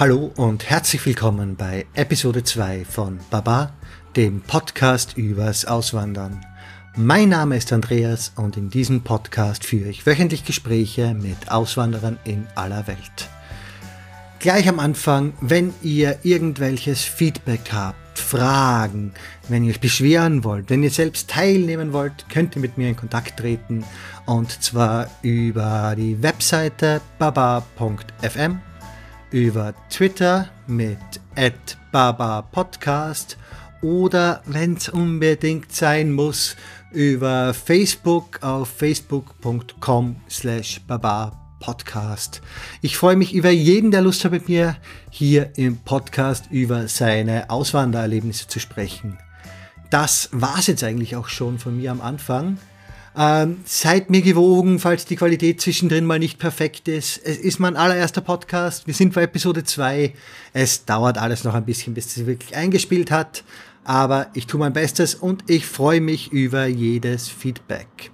Hallo und herzlich willkommen bei Episode 2 von Baba, dem Podcast übers Auswandern. Mein Name ist Andreas und in diesem Podcast führe ich wöchentlich Gespräche mit Auswanderern in aller Welt. Gleich am Anfang, wenn ihr irgendwelches Feedback habt, Fragen, wenn ihr euch beschweren wollt, wenn ihr selbst teilnehmen wollt, könnt ihr mit mir in Kontakt treten und zwar über die Webseite baba.fm über Twitter mit @baba_podcast oder wenn es unbedingt sein muss über Facebook auf facebook.com slash babapodcast. Ich freue mich über jeden, der Lust hat mit mir hier im Podcast über seine Auswandererlebnisse zu sprechen. Das war es jetzt eigentlich auch schon von mir am Anfang. Ähm, seid mir gewogen, falls die Qualität zwischendrin mal nicht perfekt ist. Es ist mein allererster Podcast. Wir sind bei Episode 2. Es dauert alles noch ein bisschen, bis es wirklich eingespielt hat. Aber ich tue mein Bestes und ich freue mich über jedes Feedback.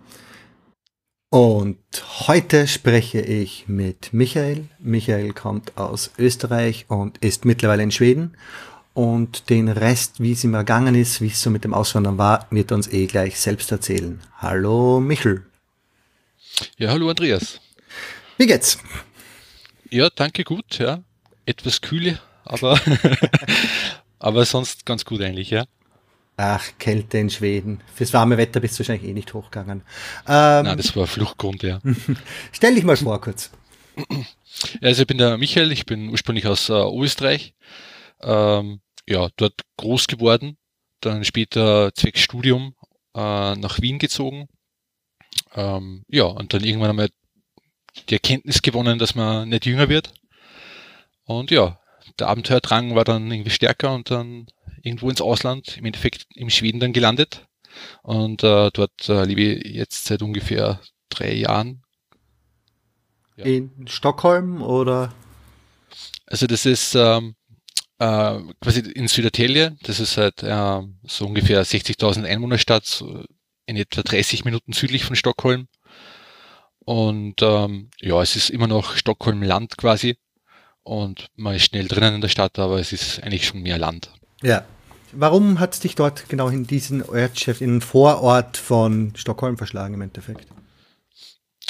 Und heute spreche ich mit Michael. Michael kommt aus Österreich und ist mittlerweile in Schweden und den Rest, wie es ihm ergangen ist, wie es so mit dem Auswandern war, wird uns eh gleich selbst erzählen. Hallo Michel. Ja, hallo Andreas. Wie geht's? Ja, danke gut, ja. Etwas kühle, aber, aber sonst ganz gut eigentlich, ja. Ach, Kälte in Schweden. Fürs warme Wetter bist du wahrscheinlich eh nicht hochgegangen. Ähm, Nein, das war Fluchtgrund, ja. Stell dich mal vor kurz. Also ich bin der Michael, ich bin ursprünglich aus äh, Österreich. Ähm, ja, dort groß geworden, dann später zwecks Studium äh, nach Wien gezogen. Ähm, ja, und dann irgendwann einmal die Erkenntnis gewonnen, dass man nicht jünger wird. Und ja, der Abenteuerdrang war dann irgendwie stärker und dann irgendwo ins Ausland, im Endeffekt im Schweden dann gelandet. Und äh, dort äh, lebe ich jetzt seit ungefähr drei Jahren. Ja. In Stockholm oder? Also das ist ähm, äh, quasi in Südertelje, das ist halt äh, so ungefähr 60.000 Einwohnerstadt, so in etwa 30 Minuten südlich von Stockholm. Und ähm, ja, es ist immer noch Stockholm Land quasi. Und man ist schnell drinnen in der Stadt, aber es ist eigentlich schon mehr Land. Ja. Warum hat es dich dort genau in diesen Ortschaft, in den Vorort von Stockholm verschlagen im Endeffekt?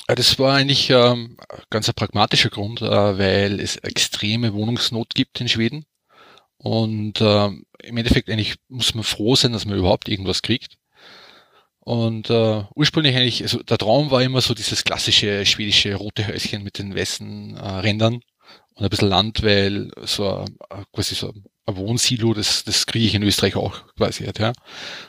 Das war eigentlich ähm, ganz ein pragmatischer Grund, äh, weil es extreme Wohnungsnot gibt in Schweden. Und äh, im Endeffekt eigentlich muss man froh sein, dass man überhaupt irgendwas kriegt. Und äh, ursprünglich eigentlich, also der Traum war immer so dieses klassische schwedische rote Häuschen mit den weißen äh, Rändern und ein bisschen Land, weil so äh, quasi so ein Wohnsilo, das, das kriege ich in Österreich auch quasi. Ja.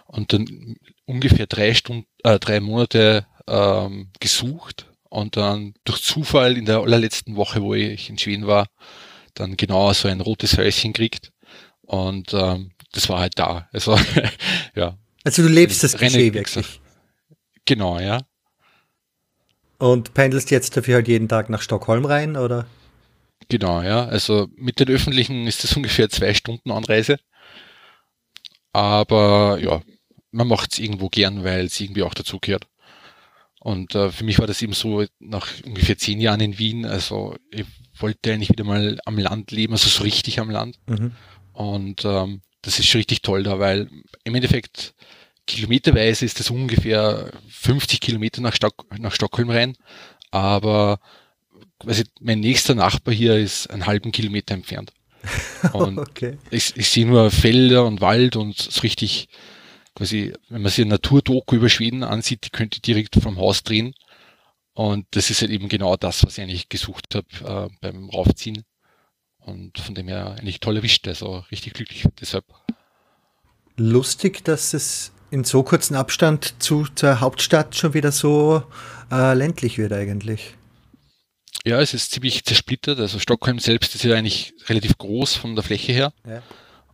Und dann ungefähr drei Stunden, äh, drei Monate ähm, gesucht und dann durch Zufall in der allerletzten Woche, wo ich in Schweden war, dann genau so ein rotes Häuschen kriegt und ähm, das war halt da. Es war, ja. Also du lebst das Klischee wirklich. Genau, ja. Und pendelst jetzt dafür halt jeden Tag nach Stockholm rein, oder? Genau, ja. Also mit den Öffentlichen ist das ungefähr zwei Stunden Anreise. Aber ja, man macht es irgendwo gern, weil es irgendwie auch dazugehört. Und äh, für mich war das eben so nach ungefähr zehn Jahren in Wien. Also ich wollte eigentlich wieder mal am Land leben, also so richtig am Land. Mhm. Und ähm, das ist schon richtig toll da, weil im Endeffekt kilometerweise ist das ungefähr 50 Kilometer nach, Stock, nach Stockholm rein, aber quasi mein nächster Nachbar hier ist einen halben Kilometer entfernt. Und okay. ich, ich sehe nur Felder und Wald und so richtig, quasi, wenn man sich eine Naturdoku über Schweden ansieht, die könnte direkt vom Haus drehen. Und das ist halt eben genau das, was ich eigentlich gesucht habe äh, beim Raufziehen. Und von dem her eigentlich toll erwischt, also richtig glücklich deshalb. Lustig, dass es in so kurzen Abstand zu, zur Hauptstadt schon wieder so äh, ländlich wird eigentlich. Ja, es ist ziemlich zersplittert. Also Stockholm selbst ist ja eigentlich relativ groß von der Fläche her. Ja.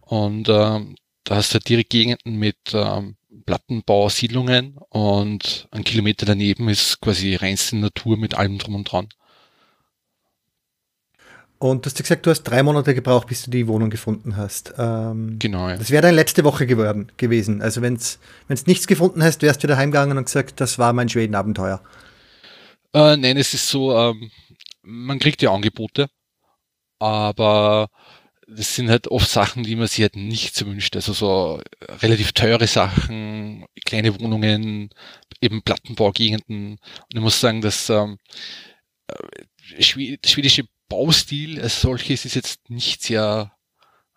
Und ähm, da hast du direkt Gegenden mit ähm, Plattenbausiedlungen und ein Kilometer daneben ist quasi reinste Natur mit allem drum und dran. Und du hast gesagt, du hast drei Monate gebraucht, bis du die Wohnung gefunden hast. Ähm, genau. Ja. Das wäre deine letzte Woche geworden, gewesen. Also wenn es nichts gefunden hast, wärst du wieder heimgegangen und gesagt, das war mein Schweden-Abenteuer. Äh, nein, es ist so, ähm, man kriegt ja Angebote aber das sind halt oft Sachen, die man sich halt nicht so wünscht. Also so relativ teure Sachen, kleine Wohnungen, eben Plattenbaugegenden. Und ich muss sagen, dass ähm, äh, schwedische Baustil als solches ist jetzt nicht sehr,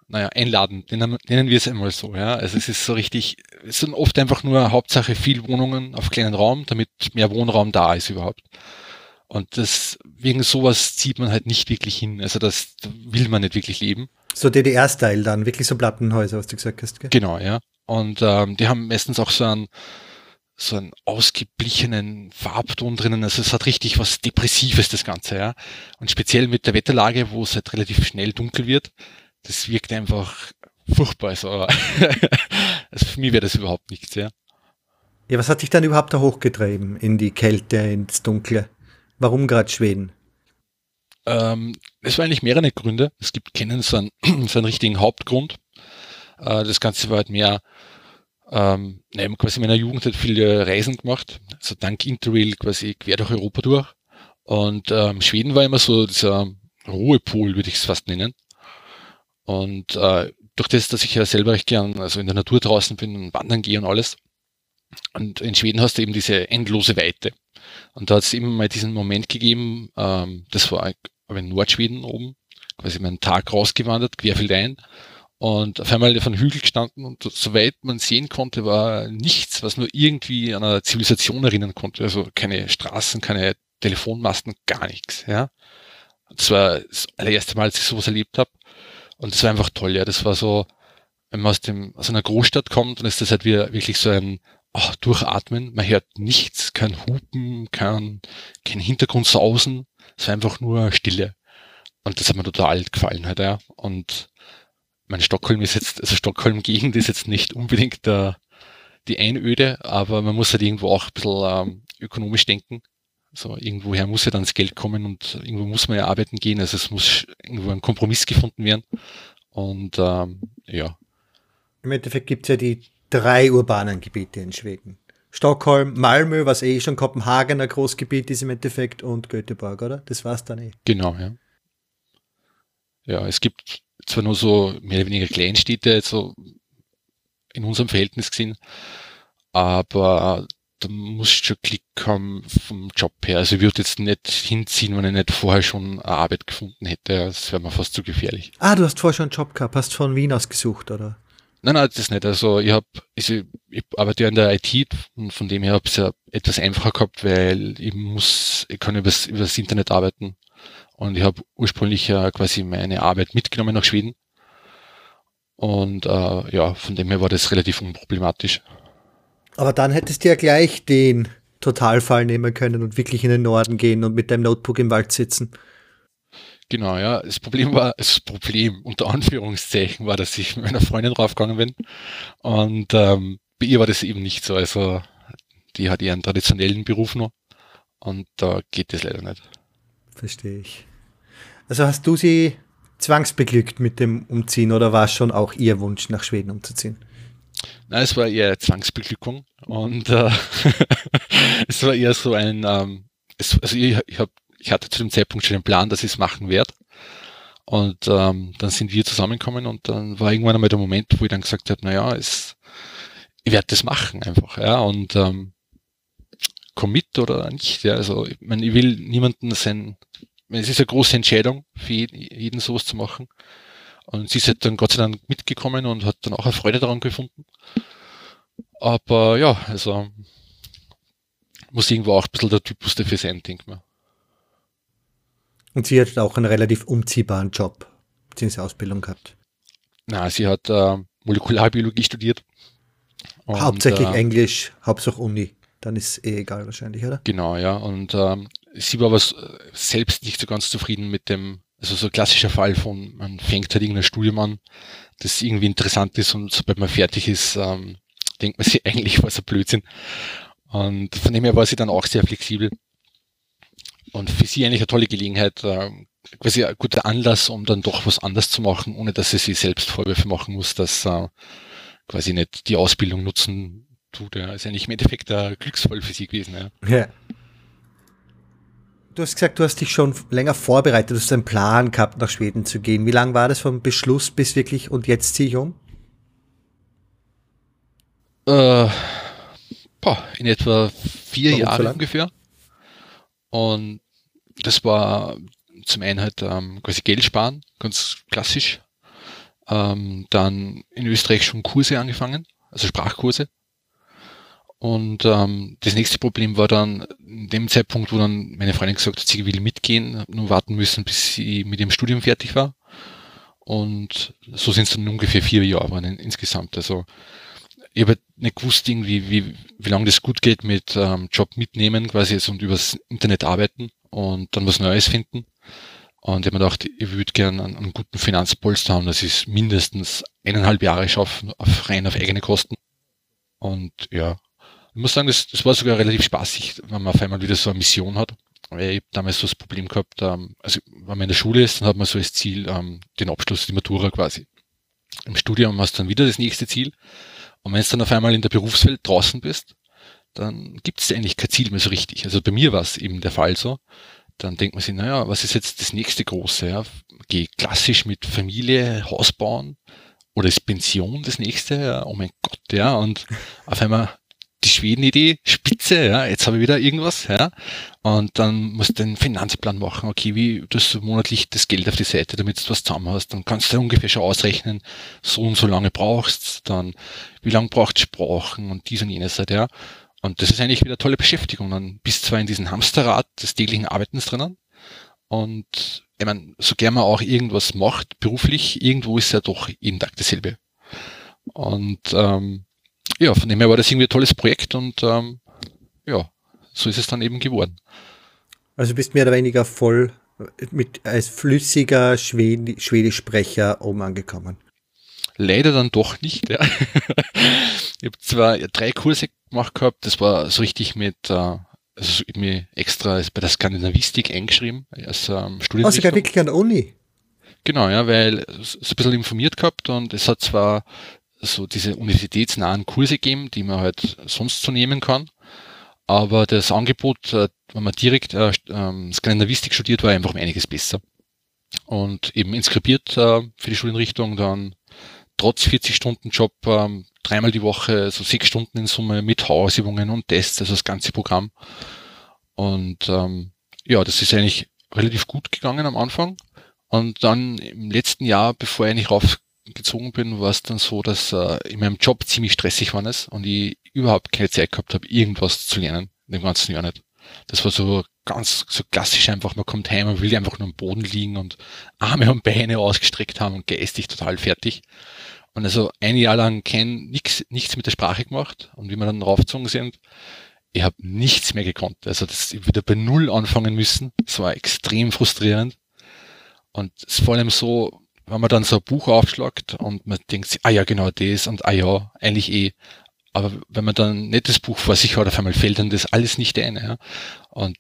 naja, einladend, nennen, nennen wir es einmal so, ja. Also es ist so richtig, es sind oft einfach nur Hauptsache viel Wohnungen auf kleinen Raum, damit mehr Wohnraum da ist überhaupt. Und das, wegen sowas zieht man halt nicht wirklich hin. Also das will man nicht wirklich leben. So DDR-Style dann, wirklich so Plattenhäuser, was du gesagt hast. Gell? Genau, ja. Und ähm, die haben meistens auch so einen, so einen ausgeblichenen Farbton drinnen. Also es hat richtig was Depressives, das Ganze, ja. Und speziell mit der Wetterlage, wo es halt relativ schnell dunkel wird, das wirkt einfach furchtbar. Also, also für mich wäre das überhaupt nichts, ja. Ja, was hat dich dann überhaupt da hochgetrieben in die Kälte, ins Dunkle? Warum gerade Schweden? Ähm, es waren eigentlich mehrere Gründe. Es gibt keinen so einen, so einen richtigen Hauptgrund. Äh, das Ganze war halt mehr, ähm, nein, quasi in meiner Jugend hat viele Reisen gemacht, also dank Interrail quasi quer durch Europa durch. Und ähm, Schweden war immer so dieser Ruhepol, würde ich es fast nennen. Und äh, durch das, dass ich ja selber recht gern also in der Natur draußen bin und wandern gehe und alles. Und in Schweden hast du eben diese endlose Weite. Und da hat es immer mal diesen Moment gegeben, ähm, das war in Nordschweden oben, quasi meinen Tag rausgewandert, querfeldein. Und auf einmal auf einem Hügel gestanden und soweit man sehen konnte, war nichts, was nur irgendwie an eine Zivilisation erinnern konnte. Also keine Straßen, keine Telefonmasten, gar nichts. Ja, Das war das allererste Mal, als ich sowas erlebt habe. Und das war einfach toll, ja. Das war so, wenn man aus, dem, aus einer Großstadt kommt, dann ist das halt wieder wirklich so ein oh, Durchatmen. Man hört nichts, kein Hupen, kein, kein Hintergrund sausen. Es war einfach nur Stille. Und das hat mir total gefallen halt, ja. Und mein Stockholm ist jetzt, also Stockholm-Gegend ist jetzt nicht unbedingt der, die Einöde, aber man muss halt irgendwo auch ein bisschen ähm, ökonomisch denken. So, irgendwoher muss ja dann das Geld kommen und irgendwo muss man ja arbeiten gehen. Also es muss irgendwo ein Kompromiss gefunden werden. Und ähm, ja. Im Endeffekt gibt's ja die drei urbanen Gebiete in Schweden. Stockholm, Malmö, was eh schon Kopenhagener Großgebiet ist im Endeffekt und Göteborg, oder? Das war's dann eh. Genau, ja. Ja, es gibt zwar nur so mehr oder weniger Kleinstädte, so in unserem Verhältnis gesehen, aber da muss schon Klick haben vom Job her. Also ich würde jetzt nicht hinziehen, wenn ich nicht vorher schon eine Arbeit gefunden hätte. Das wäre mir fast zu gefährlich. Ah, du hast vorher schon einen Job gehabt, hast von Wien aus gesucht, oder? Nein, nein, das nicht. Also ich habe, also ich arbeite ja in der IT und von dem her habe ich es ja etwas einfacher gehabt, weil ich muss, ich kann übers, übers Internet arbeiten. Und ich habe ursprünglich ja quasi meine Arbeit mitgenommen nach Schweden. Und äh, ja, von dem her war das relativ unproblematisch. Aber dann hättest du ja gleich den Totalfall nehmen können und wirklich in den Norden gehen und mit deinem Notebook im Wald sitzen. Genau, ja. Das Problem war, das Problem unter Anführungszeichen war, dass ich mit meiner Freundin draufgegangen bin. Und ähm, bei ihr war das eben nicht so. Also die hat ihren traditionellen Beruf noch. Und da geht das leider nicht. Verstehe ich. Also hast du sie zwangsbeglückt mit dem Umziehen oder war es schon auch ihr Wunsch, nach Schweden umzuziehen? Nein, es war eher Zwangsbeglückung und äh, es war eher so ein, ähm, es, also ich, ich habe ich hatte zu dem Zeitpunkt schon den Plan, dass ich es machen werde. Und ähm, dann sind wir zusammengekommen und dann war irgendwann einmal der Moment, wo ich dann gesagt habe, naja, es, ich werde das machen einfach, ja, und ähm, komm mit oder nicht, ja, also ich, meine, ich will niemanden sein, es ist eine große Entscheidung für jeden, jeden sowas zu machen. Und sie ist halt dann Gott sei Dank mitgekommen und hat dann auch eine Freude daran gefunden. Aber ja, also muss irgendwo auch ein bisschen der Typus dafür sein, denke ich und sie hat auch einen relativ umziehbaren Job, beziehungsweise Ausbildung gehabt. Na, sie hat äh, Molekularbiologie studiert. Und, Hauptsächlich äh, Englisch, Hauptsache Uni. Dann ist eh egal wahrscheinlich, oder? Genau, ja. Und ähm, sie war aber selbst nicht so ganz zufrieden mit dem, also so ein klassischer Fall von, man fängt halt irgendein Studium an, das irgendwie interessant ist und sobald man fertig ist, ähm, denkt man sich eigentlich, was ein Blödsinn. Und von dem her war sie dann auch sehr flexibel und für sie eigentlich eine tolle Gelegenheit, äh, quasi ein guter Anlass, um dann doch was anders zu machen, ohne dass sie sich selbst Vorwürfe machen muss, dass äh, quasi nicht die Ausbildung nutzen tut. Ja. Ist eigentlich im Endeffekt ein Glücksfall für sie gewesen. Ja. ja. Du hast gesagt, du hast dich schon länger vorbereitet, du hast einen Plan gehabt, nach Schweden zu gehen. Wie lange war das vom Beschluss bis wirklich und jetzt ziehe ich um? Äh, boah, in etwa vier Warum Jahre so ungefähr. Und das war zum einen halt ähm, quasi Geld sparen, ganz klassisch. Ähm, dann in Österreich schon Kurse angefangen, also Sprachkurse. Und ähm, das nächste Problem war dann in dem Zeitpunkt, wo dann meine Freundin gesagt hat, sie will mitgehen, nur warten müssen, bis sie mit ihrem Studium fertig war. Und so sind es dann ungefähr vier Jahre insgesamt. Also ich habe halt nicht gewusst, irgendwie, wie, wie lange das gut geht mit ähm, Job mitnehmen quasi jetzt und übers Internet arbeiten und dann was Neues finden. Und ich habe mir gedacht, ich würde gerne einen, einen, guten Finanzpolster haben, dass ich es mindestens eineinhalb Jahre schaffe, auf, rein auf eigene Kosten. Und ja, ich muss sagen, das, das war sogar relativ spaßig, wenn man auf einmal wieder so eine Mission hat. Weil ich damals so das Problem gehabt, ähm, also wenn man in der Schule ist, dann hat man so als Ziel ähm, den Abschluss, die Matura quasi. Im Studium hast du dann wieder das nächste Ziel. Und wenn du dann auf einmal in der Berufswelt draußen bist, dann gibt es eigentlich kein Ziel mehr so richtig. Also bei mir war es eben der Fall so. Dann denkt man sich, naja, was ist jetzt das nächste große? Ja? Geh klassisch mit Familie, Haus bauen oder ist Pension das nächste? Ja? Oh mein Gott, ja. Und auf einmal die Schweden-Idee, spitze, ja, jetzt habe ich wieder irgendwas, ja. Und dann musst du den Finanzplan machen, okay, wie tust du monatlich das Geld auf die Seite, damit du was zusammen hast. Dann kannst du ungefähr schon ausrechnen, so und so lange brauchst, dann wie lange braucht Sprachen und dies und jenes halt, ja. Und das ist eigentlich wieder tolle Beschäftigung. Dann bist du zwar in diesem Hamsterrad des täglichen Arbeitens drinnen und ich meine, so gern man auch irgendwas macht, beruflich, irgendwo ist ja doch jeden Tag dasselbe. Und ähm, ja, von dem her war das irgendwie ein tolles Projekt und ähm, ja, so ist es dann eben geworden. Also bist mehr oder weniger voll mit als flüssiger Schwed Schwedischsprecher oben angekommen. Leider dann doch nicht. Ja. ich habe zwar drei Kurse gemacht gehabt, das war so richtig mit, äh, also ich mir extra bei der Skandinavistik eingeschrieben als ähm, Studienrichtung. Oh, sogar wirklich an der Uni? Genau, ja, weil so ein bisschen informiert gehabt und es hat zwar so diese universitätsnahen Kurse geben, die man halt sonst so nehmen kann. Aber das Angebot, äh, wenn man direkt äh, ähm, Skandinavistik studiert, war einfach um einiges besser. Und eben inskribiert äh, für die Studienrichtung dann trotz 40 Stunden Job ähm, dreimal die Woche, so sechs Stunden in Summe mit Hausübungen und Tests, also das ganze Programm. Und ähm, ja, das ist eigentlich relativ gut gegangen am Anfang. Und dann im letzten Jahr, bevor ich eigentlich rauf gezogen bin, war es dann so, dass äh, in meinem Job ziemlich stressig war es und ich überhaupt keine Zeit gehabt habe, irgendwas zu lernen, dem ganzen Jahr nicht. Das war so ganz so klassisch einfach, man kommt heim und will einfach nur am Boden liegen und Arme und Beine ausgestreckt haben und geistig total fertig. Und also ein Jahr lang kein nix, nichts mit der Sprache gemacht und wie wir dann raufgezogen sind, ich habe nichts mehr gekonnt. Also das ich wieder bei Null anfangen müssen. Das war extrem frustrierend. Und es ist vor allem so, wenn man dann so ein Buch aufschlagt und man denkt, ah ja, genau das und ah ja, eigentlich eh. Aber wenn man dann nicht das Buch vor sich hat, auf einmal fällt dann das alles nicht ein. Ja. Und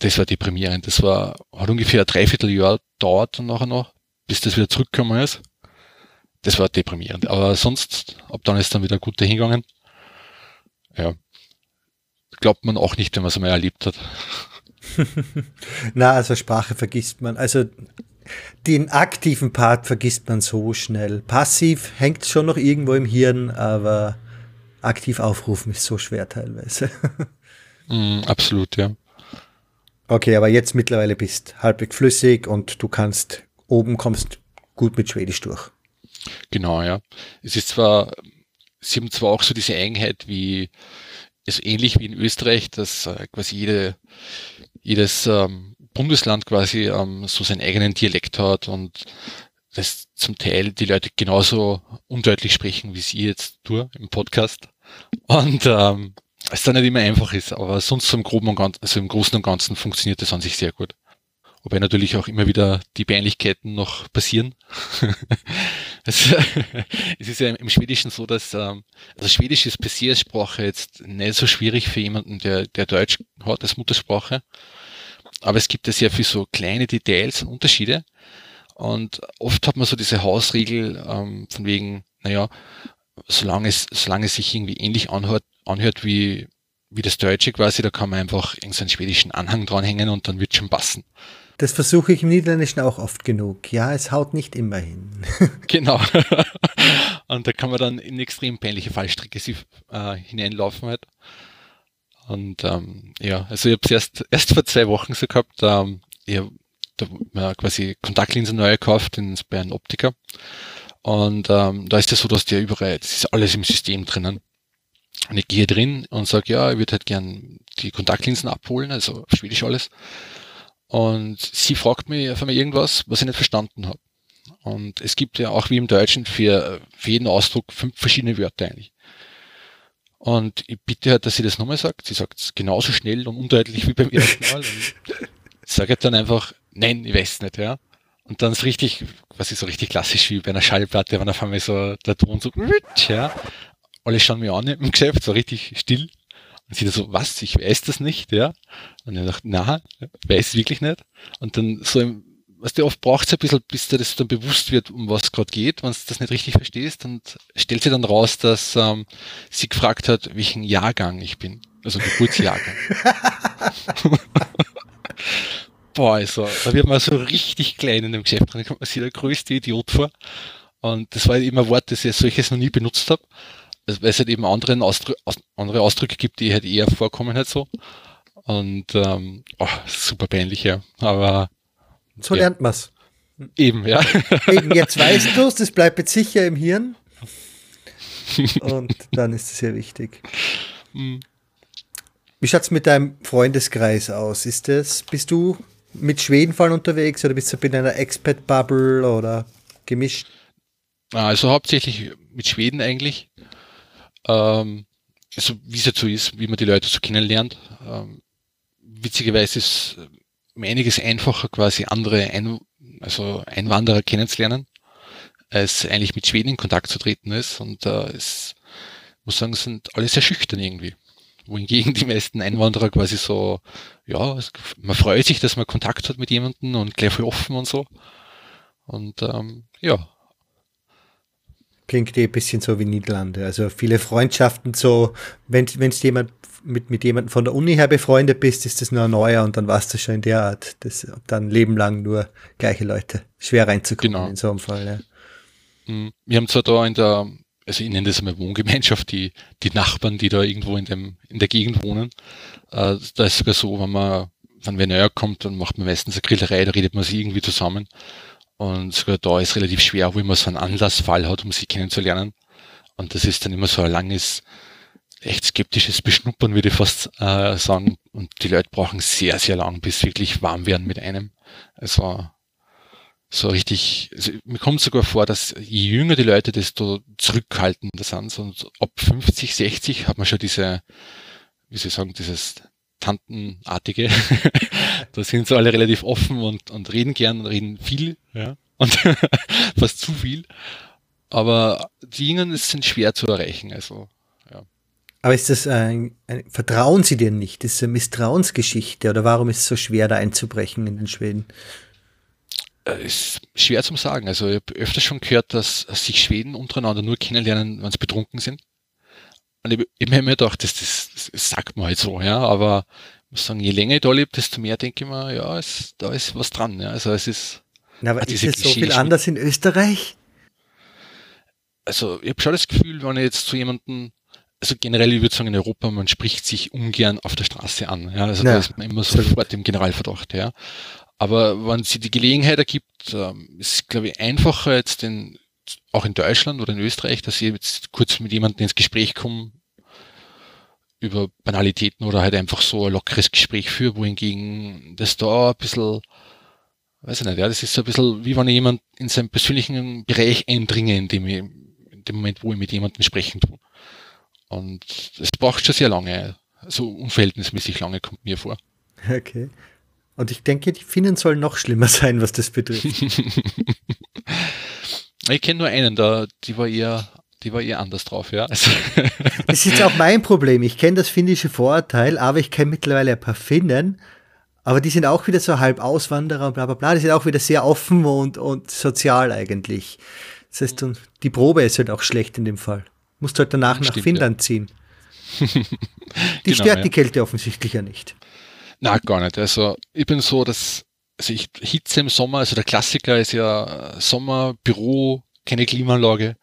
das war deprimierend. Das war, hat ungefähr ein Dreivierteljahr dauert dann nachher noch, bis das wieder zurückgekommen ist. Das war deprimierend. Aber sonst, ab dann ist dann wieder gut dahingegangen. Ja. Glaubt man auch nicht, wenn man es einmal erlebt hat. Na, also Sprache vergisst man. Also den aktiven Part vergisst man so schnell. Passiv hängt schon noch irgendwo im Hirn, aber aktiv aufrufen ist so schwer teilweise. Mm, absolut, ja. Okay, aber jetzt mittlerweile bist halbwegs flüssig und du kannst oben kommst gut mit Schwedisch durch. Genau, ja. Es ist zwar, sie haben zwar auch so diese Eigenheit wie, also ähnlich wie in Österreich, dass äh, quasi jede, jedes ähm, Bundesland quasi ähm, so seinen eigenen Dialekt hat und das zum Teil die Leute genauso undeutlich sprechen, wie sie jetzt tue im Podcast. Und ähm, es dann nicht immer einfach ist, aber sonst so im Groben und Ganzen, also im Großen und Ganzen funktioniert das an sich sehr gut. Wobei natürlich auch immer wieder die Peinlichkeiten noch passieren. es, es ist ja im Schwedischen so, dass ähm, also Schwedisch ist per se als Sprache jetzt nicht so schwierig für jemanden, der, der Deutsch hat als Muttersprache. Aber es gibt ja sehr viel so kleine Details und Unterschiede. Und oft hat man so diese Hausregel ähm, von wegen, naja, solange es, solange es sich irgendwie ähnlich anhört, anhört wie wie das Deutsche quasi, da kann man einfach irgendeinen schwedischen Anhang dranhängen und dann wird schon passen. Das versuche ich im Niederländischen auch oft genug. Ja, es haut nicht immer hin. genau. und da kann man dann in extrem peinliche Fallstricke äh, hineinlaufen halt. Und ähm, ja, also ich habe es erst, erst vor zwei Wochen so gehabt, ähm, ich habe da quasi Kontaktlinsen neu gekauft in, bei einem Optiker. Und ähm, da ist es so, dass der überall, das ist alles im System drinnen. Und ich gehe drin und sage, ja, ich würde halt gern die Kontaktlinsen abholen, also auf Schwedisch alles. Und sie fragt mich auf einmal irgendwas, was ich nicht verstanden habe. Und es gibt ja auch wie im Deutschen für, für jeden Ausdruck fünf verschiedene Wörter eigentlich. Und ich bitte halt, dass sie das nochmal sagt. Sie sagt es genauso schnell und undeutlich wie beim ersten Mal. Und ich sage dann einfach, nein, ich weiß nicht, ja. Und dann ist richtig, was ist so richtig klassisch wie bei einer Schallplatte, wenn auf einmal so der Ton so, ja. Alle schauen mich an im Geschäft, so richtig still. Und sie da so, was, ich weiß das nicht, ja. Und ich dachte, na, weiß wirklich nicht. Und dann so im, was du oft braucht ein bisschen, bis dir das dann bewusst wird, um was gerade geht, wenn du das nicht richtig verstehst. Und stellt sie dann raus, dass ähm, sie gefragt hat, welchen Jahrgang ich bin. Also Geburtsjahrgang. Boah, also, da wird man so richtig klein in dem Geschäft drin, da kommt man sich der größte Idiot vor. Und das war eben ein Wort, das ich solches noch nie benutzt habe weil es halt eben anderen Ausdrü andere Ausdrücke gibt, die halt eher vorkommen halt so. Und ähm, oh, super peinlich, ja. Aber so ja. lernt man's. Eben, ja. Eben, jetzt weißt du es, das bleibt jetzt sicher im Hirn. Und dann ist es sehr wichtig. Hm. Wie schaut's mit deinem Freundeskreis aus? Ist das, bist du mit Schwedenfallen unterwegs oder bist du in einer Expat-Bubble oder gemischt? Also hauptsächlich mit Schweden eigentlich ähm, also wie es jetzt so ist, wie man die Leute so kennenlernt. Ähm, witzigerweise ist um einiges einfacher, quasi andere Ein also Einwanderer kennenzulernen, als eigentlich mit Schweden in Kontakt zu treten ist. Und äh, es muss sagen, sind alle sehr schüchtern irgendwie. Wohingegen die meisten Einwanderer quasi so, ja, es, man freut sich, dass man Kontakt hat mit jemandem und gleich voll offen und so. Und ähm, ja, klingt eh ein bisschen so wie Niederlande. Also viele Freundschaften so, wenn wenn jemand mit, mit jemandem von der Uni her befreundet bist, ist das nur ein neuer und dann warst du schon in der Art. Das dann Leben lang nur gleiche Leute. Schwer reinzukommen genau. in so einem Fall, ja. Mm, wir haben zwar da in der, also ich nenne das einmal Wohngemeinschaft, die, die Nachbarn, die da irgendwo in dem, in der Gegend wohnen. Äh, da ist sogar so, wenn man, wenn wer näher kommt, dann macht man meistens eine Grillerei, da redet man sich irgendwie zusammen. Und sogar da ist relativ schwer, wo immer so einen Anlassfall hat, um sie kennenzulernen. Und das ist dann immer so ein langes, echt skeptisches Beschnuppern, würde ich fast äh, sagen. Und die Leute brauchen sehr, sehr lang, bis sie wirklich warm werden mit einem. Also so richtig, also mir kommt sogar vor, dass je jünger die Leute, desto zurückhaltender sind. Und ab 50, 60 hat man schon diese, wie soll ich sagen, dieses Tantenartige. da sind sie alle relativ offen und, und reden gern und reden viel, ja. Und fast zu viel. Aber die Jungen sind schwer zu erreichen, also, ja. Aber ist das ein, ein, vertrauen sie dir nicht? Das ist eine Misstrauensgeschichte oder warum ist es so schwer, da einzubrechen in den Schweden? Äh, ist schwer zum sagen. Also ich habe öfter schon gehört, dass sich Schweden untereinander nur kennenlernen, wenn sie betrunken sind. Und ich, ich habe mir gedacht, das, das, das sagt man halt so, ja, aber ich muss sagen, je länger ich da lebe, desto mehr denke ich mir, ja, es, da ist was dran, ja. Also es ist. Na, aber ist es so viel anders in Österreich? Also ich habe schon das Gefühl, wenn ich jetzt zu jemandem, also generell, ich würde sagen, in Europa, man spricht sich ungern auf der Straße an. Ja, also ja, da ist man immer sofort im Generalverdacht, ja. Aber wenn sie die Gelegenheit ergibt, ähm, ist, glaube ich, einfacher jetzt den auch in Deutschland oder in Österreich, dass ich jetzt kurz mit jemandem ins Gespräch komme über Banalitäten oder halt einfach so ein lockeres Gespräch führe, wohingegen das da ein bisschen, weiß ich nicht, ja, das ist so ein bisschen, wie wenn ich jemand in seinen persönlichen Bereich eindringe, in dem, ich, in dem Moment, wo ich mit jemandem sprechen tue. Und das braucht schon sehr lange, so unverhältnismäßig lange kommt mir vor. Okay. Und ich denke, die Finnen sollen noch schlimmer sein, was das betrifft. Ich kenne nur einen, da, die war eher, die war eher anders drauf, ja. Also das ist jetzt auch mein Problem. Ich kenne das finnische Vorurteil, aber ich kenne mittlerweile ein paar Finnen, aber die sind auch wieder so halb Auswanderer und bla bla bla. Die sind auch wieder sehr offen und, und sozial eigentlich. Das heißt, die Probe ist halt auch schlecht in dem Fall. Musst halt danach Stimmt, nach Finnland ja. ziehen. die genau, stört ja. die Kälte offensichtlich ja nicht. Na, gar nicht. Also ich bin so, dass also ich Hitze im Sommer, also der Klassiker ist ja Sommer, Büro, keine Klimaanlage.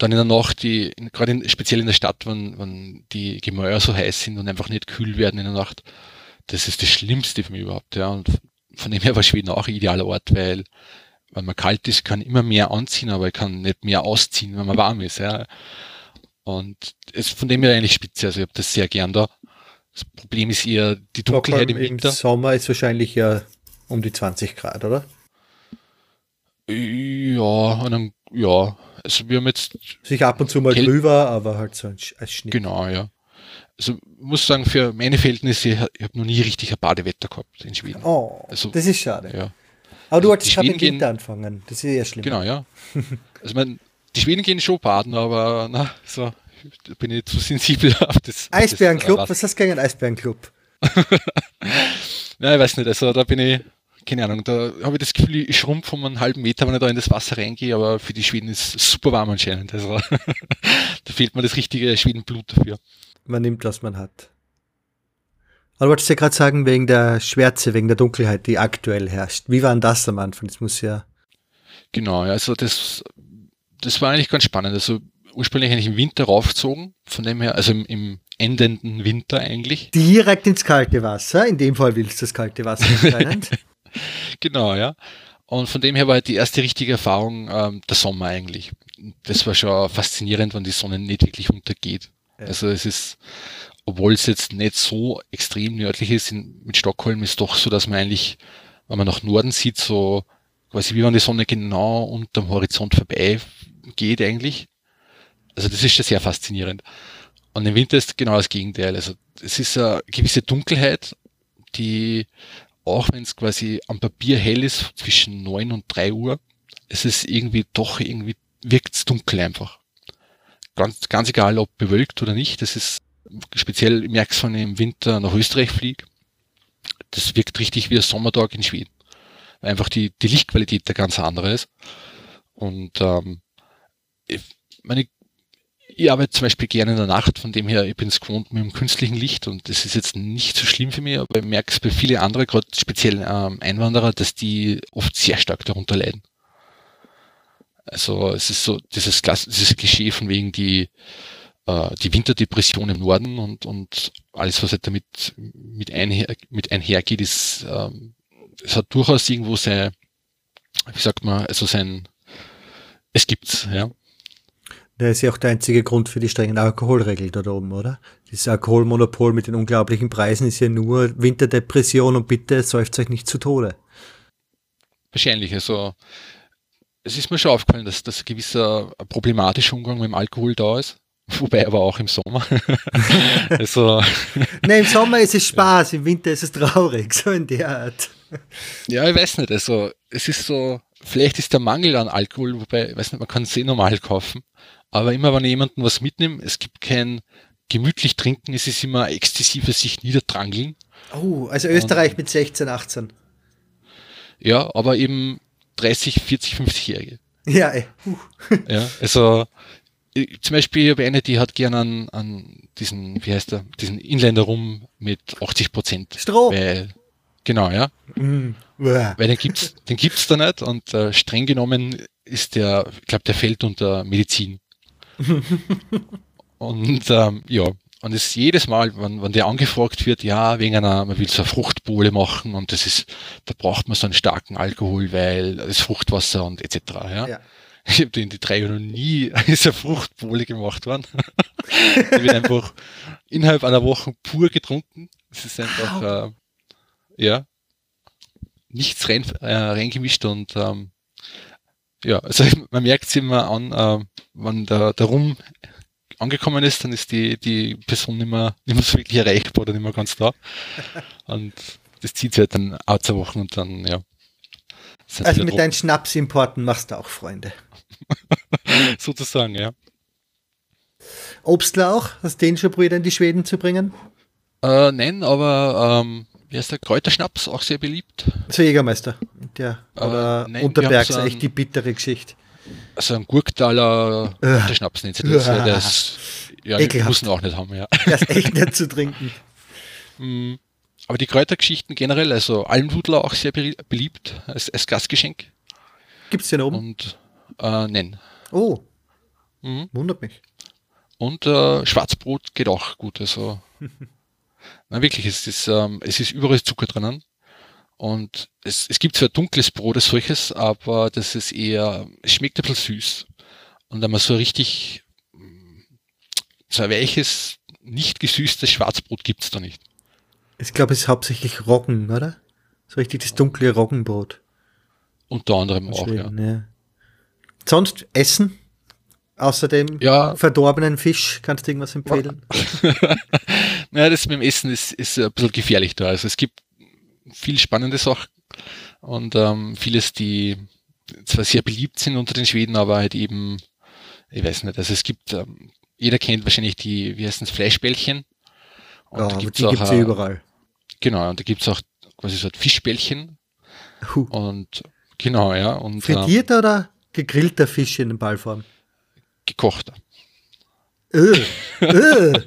Dann in der Nacht, die, gerade in, speziell in der Stadt, wenn, wenn die Gemäuer so heiß sind und einfach nicht kühl werden in der Nacht, das ist das Schlimmste für mich überhaupt. Ja. Und von dem her war Schweden auch ein idealer Ort, weil wenn man kalt ist, kann immer mehr anziehen, aber ich kann nicht mehr ausziehen, wenn man warm ist. Ja. Und es von dem her eigentlich spitze. Also ich habe das sehr gern da. Das Problem ist eher die Dunkelheit im Winter. Im Sommer ist wahrscheinlich ja um die 20 Grad, oder? Ja, einem, ja. Also wir haben jetzt. Sich ab und zu mal drüber, aber halt so als Schnitt. Genau, ja. Also muss sagen, für meine Verhältnisse, ich habe noch nie richtig ein Badewetter gehabt in Schweden. Oh, also, das ist schade. Ja. Aber du wolltest gerade im Winter anfangen. Das ist ja schlimm. Genau, ja. also mein, die Schweden gehen schon baden, aber na, so da bin ich zu sensibel auf das. Eisbärenclub? Was hast du gegen einen Eisbärenclub? Nein, ich weiß nicht. Also da bin ich, keine Ahnung, da habe ich das Gefühl, ich schrumpfe um einen halben Meter, wenn ich da in das Wasser reingehe, aber für die Schweden ist es super warm anscheinend. Also da fehlt mir das richtige Schwedenblut dafür. Man nimmt, was man hat. Aber du wolltest ja gerade sagen, wegen der Schwärze, wegen der Dunkelheit, die aktuell herrscht. Wie war denn das am Anfang? Das muss ja. Genau, also das, das war eigentlich ganz spannend. Also ursprünglich eigentlich im Winter raufgezogen, von dem her, also im, im endenden Winter eigentlich. Direkt ins kalte Wasser, in dem Fall willst du das kalte Wasser anscheinend. genau, ja. Und von dem her war halt die erste richtige Erfahrung ähm, der Sommer eigentlich. Das war schon faszinierend, wenn die Sonne nicht wirklich untergeht. Ja. Also es ist, obwohl es jetzt nicht so extrem nördlich ist, in, mit Stockholm ist doch so, dass man eigentlich, wenn man nach Norden sieht, so quasi wie wenn die Sonne genau unterm Horizont vorbei geht eigentlich. Also das ist schon sehr faszinierend. Und im Winter ist genau das Gegenteil. Also es ist eine gewisse Dunkelheit, die auch wenn es quasi am Papier hell ist, zwischen neun und drei Uhr, es ist irgendwie doch irgendwie wirkt es dunkel einfach. Ganz, ganz egal, ob bewölkt oder nicht. Das ist speziell, ich merke es, wenn ich im Winter nach Österreich fliege. Das wirkt richtig wie ein Sommertag in Schweden. Weil einfach die, die Lichtqualität der ganz andere ist. Und ähm, ich meine, ich arbeite zum Beispiel gerne in der Nacht, von dem her, ich bin es gewohnt mit dem künstlichen Licht und das ist jetzt nicht so schlimm für mich, aber ich merke es bei vielen anderen, gerade speziell ähm, Einwanderer, dass die oft sehr stark darunter leiden. Also es ist so dieses, dieses Klischee von wegen die, äh, die Winterdepression im Norden und, und alles, was halt damit mit, einher, mit einhergeht, ist, ähm, es hat durchaus irgendwo sein, wie sagt man, also sein, es gibt's, ja. Das ist ja auch der einzige Grund für die strengen Alkoholregeln da oben, oder? Dieses Alkoholmonopol mit den unglaublichen Preisen ist ja nur Winterdepression und bitte säuft euch nicht zu Tode. Wahrscheinlich, also es ist mir schon aufgefallen, dass das gewisser problematischer Umgang mit dem Alkohol da ist. Wobei aber auch im Sommer. also, Nein, im Sommer ist es Spaß, ja. im Winter ist es traurig, so in der Art. Ja, ich weiß nicht. Also es ist so, vielleicht ist der Mangel an Alkohol, wobei, ich weiß nicht, man kann es eh normal kaufen. Aber immer wenn ich jemanden was mitnehme, es gibt kein gemütlich trinken, es ist immer exzessives sich niederdrangeln. Oh, also Österreich Und, mit 16, 18. Ja, aber eben 30, 40, 50-Jährige. Ja, ey. Uh. ja, also ich, zum Beispiel, ich habe eine, die hat gern an, an diesen, wie heißt der, diesen Inländer rum mit 80 Prozent. Stroh. Weil, genau, ja. Mm. Weil den gibt's, den gibt's da nicht und äh, streng genommen ist der, ich glaube, der fällt unter Medizin. und ähm, ja, und es jedes Mal, wenn, wenn der angefragt wird, ja, wegen einer, man will so eine Fruchtbowle machen und das ist, da braucht man so einen starken Alkohol, weil das Fruchtwasser und etc. Ja. ja. Ich habe in die drei noch nie ist eine Fruchtbowle gemacht worden. die wird einfach innerhalb einer Woche pur getrunken. Es ist einfach, äh, ja, nichts rein, äh, reingemischt und ähm, ja, also man merkt es immer an, äh, wenn der, der Rum angekommen ist, dann ist die, die Person nicht mehr, nicht mehr so wirklich erreichbar oder nicht mehr ganz da. Und das zieht sich halt dann auch zwei Wochen und dann, ja. Also mit deinen Schnapsimporten machst du auch Freunde. Sozusagen, ja. Obstlauch, hast du den schon probiert, in die Schweden zu bringen? Äh, nein, aber ähm, wie heißt der Kräuterschnaps, auch sehr beliebt. So Jägermeister. Der, aber äh, nein, Unterbergs, so echt die bittere Geschichte. Also ein Gurktaler äh. Schnaps nennt sich das. Ja, der ist ja, muss man auch nicht haben, ja. Das ist echt nicht zu trinken. Mm, aber die Kräutergeschichten generell, also Almdudler auch sehr beliebt als, als Gastgeschenk. Gibt es den oben? Und äh, nein. Oh. Mhm. Wundert mich. Und äh, Schwarzbrot geht auch gut. Also, na wirklich, es ist, ähm, es ist überall Zucker drinnen. Und es, es gibt zwar dunkles Brot als solches, aber das ist eher, es schmeckt ein bisschen süß. Und wenn man so richtig, so ein weiches, nicht gesüßtes Schwarzbrot gibt's da nicht. Ich glaube, es ist hauptsächlich Roggen, oder? So richtig das dunkle Roggenbrot. Unter anderem auch, ja. ja. Sonst Essen? Außerdem ja. verdorbenen Fisch, kannst du irgendwas empfehlen? naja, das mit dem Essen ist, ist ein bisschen gefährlich da. Also es gibt viel spannende Sachen und ähm, vieles, die zwar sehr beliebt sind unter den Schweden, aber halt eben, ich weiß nicht, also es gibt, ähm, jeder kennt wahrscheinlich die, wie heißen es, Fleischbällchen. Und ja, da gibt's die auch, gibt's ja überall. Genau, und da gibt es auch quasi so ein Fischbällchen. Huh. Und genau, ja. Und, Frittierter ähm, oder gegrillter Fisch in Ballform? gekochter. Äh, äh.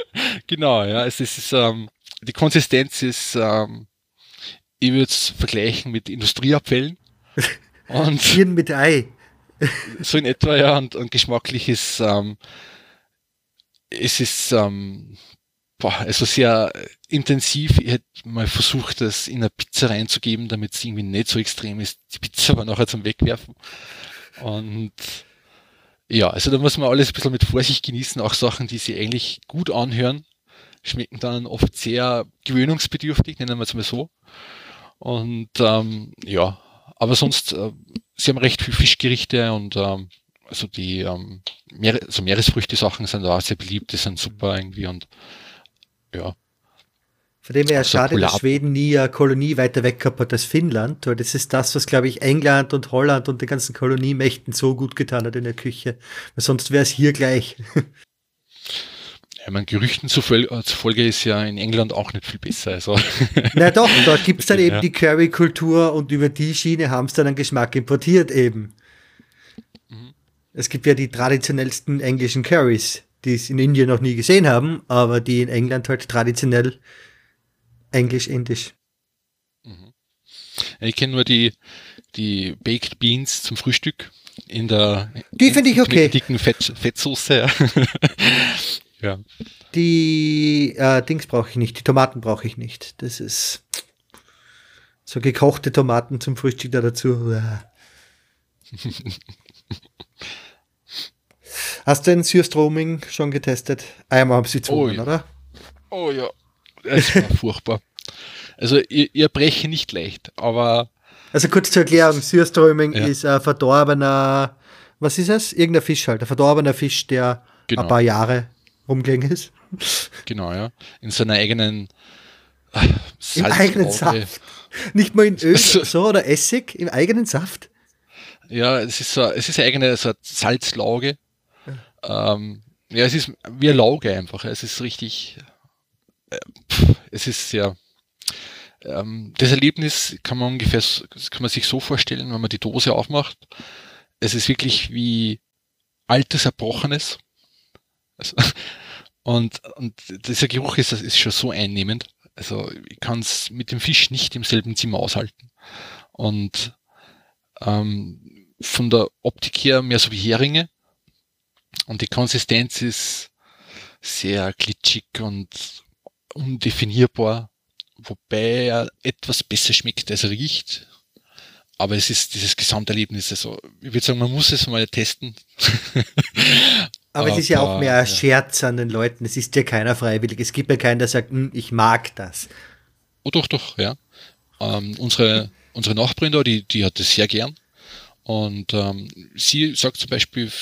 genau, ja. Es ist, ähm, die Konsistenz ist, ähm, ich würde es vergleichen mit Industrieabfällen. Und Hirn mit Ei. so in etwa, ja. Und, und geschmacklich ist, ähm, es ist, ähm, boah, also sehr intensiv. Ich hätte mal versucht, das in eine Pizza reinzugeben, damit es irgendwie nicht so extrem ist. Die Pizza war nachher zum Wegwerfen. Und ja, also da muss man alles ein bisschen mit Vorsicht genießen, auch Sachen, die sich eigentlich gut anhören, schmecken dann oft sehr gewöhnungsbedürftig, nennen wir es mal so. Und ähm, ja, aber sonst, äh, sie haben recht viel Fischgerichte und ähm, also die ähm, Meere, also Meeresfrüchte-Sachen sind da auch sehr beliebt, die sind super irgendwie und ja, von dem her also schade, dass Schweden nie eine Kolonie weiter weg gehabt hat als Finnland, weil das ist das, was, glaube ich, England und Holland und die ganzen Koloniemächten so gut getan hat in der Küche. Weil sonst wäre es hier gleich. Ja, mein Gerüchten zufolge ist ja in England auch nicht viel besser. Also. Na doch, dort gibt es dann eben ja. die Curry-Kultur und über die Schiene haben sie dann einen Geschmack importiert eben. Mhm. Es gibt ja die traditionellsten englischen Curries, die es in Indien noch nie gesehen haben, aber die in England halt traditionell Englisch-Indisch. Mhm. Ich kenne nur die, die Baked Beans zum Frühstück in der die finde ich okay. dicken Fett, Fettsoße. ja. Die äh, Dings brauche ich nicht, die Tomaten brauche ich nicht. Das ist so gekochte Tomaten zum Frühstück da dazu. Hast du den Surstroming schon getestet? Einmal haben sie oh, ja. oder? Oh ja, es war furchtbar. Also ihr, ihr breche nicht leicht, aber. Also kurz zur Erklärung, Surströmming ja. ist ein verdorbener, was ist es? Irgendein Fisch halt, ein verdorbener Fisch, der genau. ein paar Jahre rumgegangen ist. Genau, ja. In seiner eigenen äh, Im eigenen Saft. Nicht mal in Öl so oder Essig, im eigenen Saft. Ja, es ist so, es ist eine eigene so eine Salzlauge. Ja. Ähm, ja, es ist wie eine Lauge einfach. Es ist richtig, es ist sehr, ähm, das Erlebnis kann man ungefähr, kann man sich so vorstellen, wenn man die Dose aufmacht. Es ist wirklich wie altes Erbrochenes. Also, und, und dieser Geruch ist, ist schon so einnehmend. Also ich kann es mit dem Fisch nicht im selben Zimmer aushalten. Und ähm, von der Optik her mehr so wie Heringe. Und die Konsistenz ist sehr glitschig und undefinierbar, wobei er etwas besser schmeckt, als er riecht. Aber es ist dieses Gesamterlebnis, also ich würde sagen, man muss es mal testen. Aber, Aber es ist ja auch mehr ein Scherz an den Leuten. Es ist ja keiner freiwillig. Es gibt ja keinen, der sagt, hm, ich mag das. Oh doch, doch, ja. Ähm, unsere, unsere Nachbarin da, die, die hat das sehr gern. Und ähm, sie sagt zum Beispiel,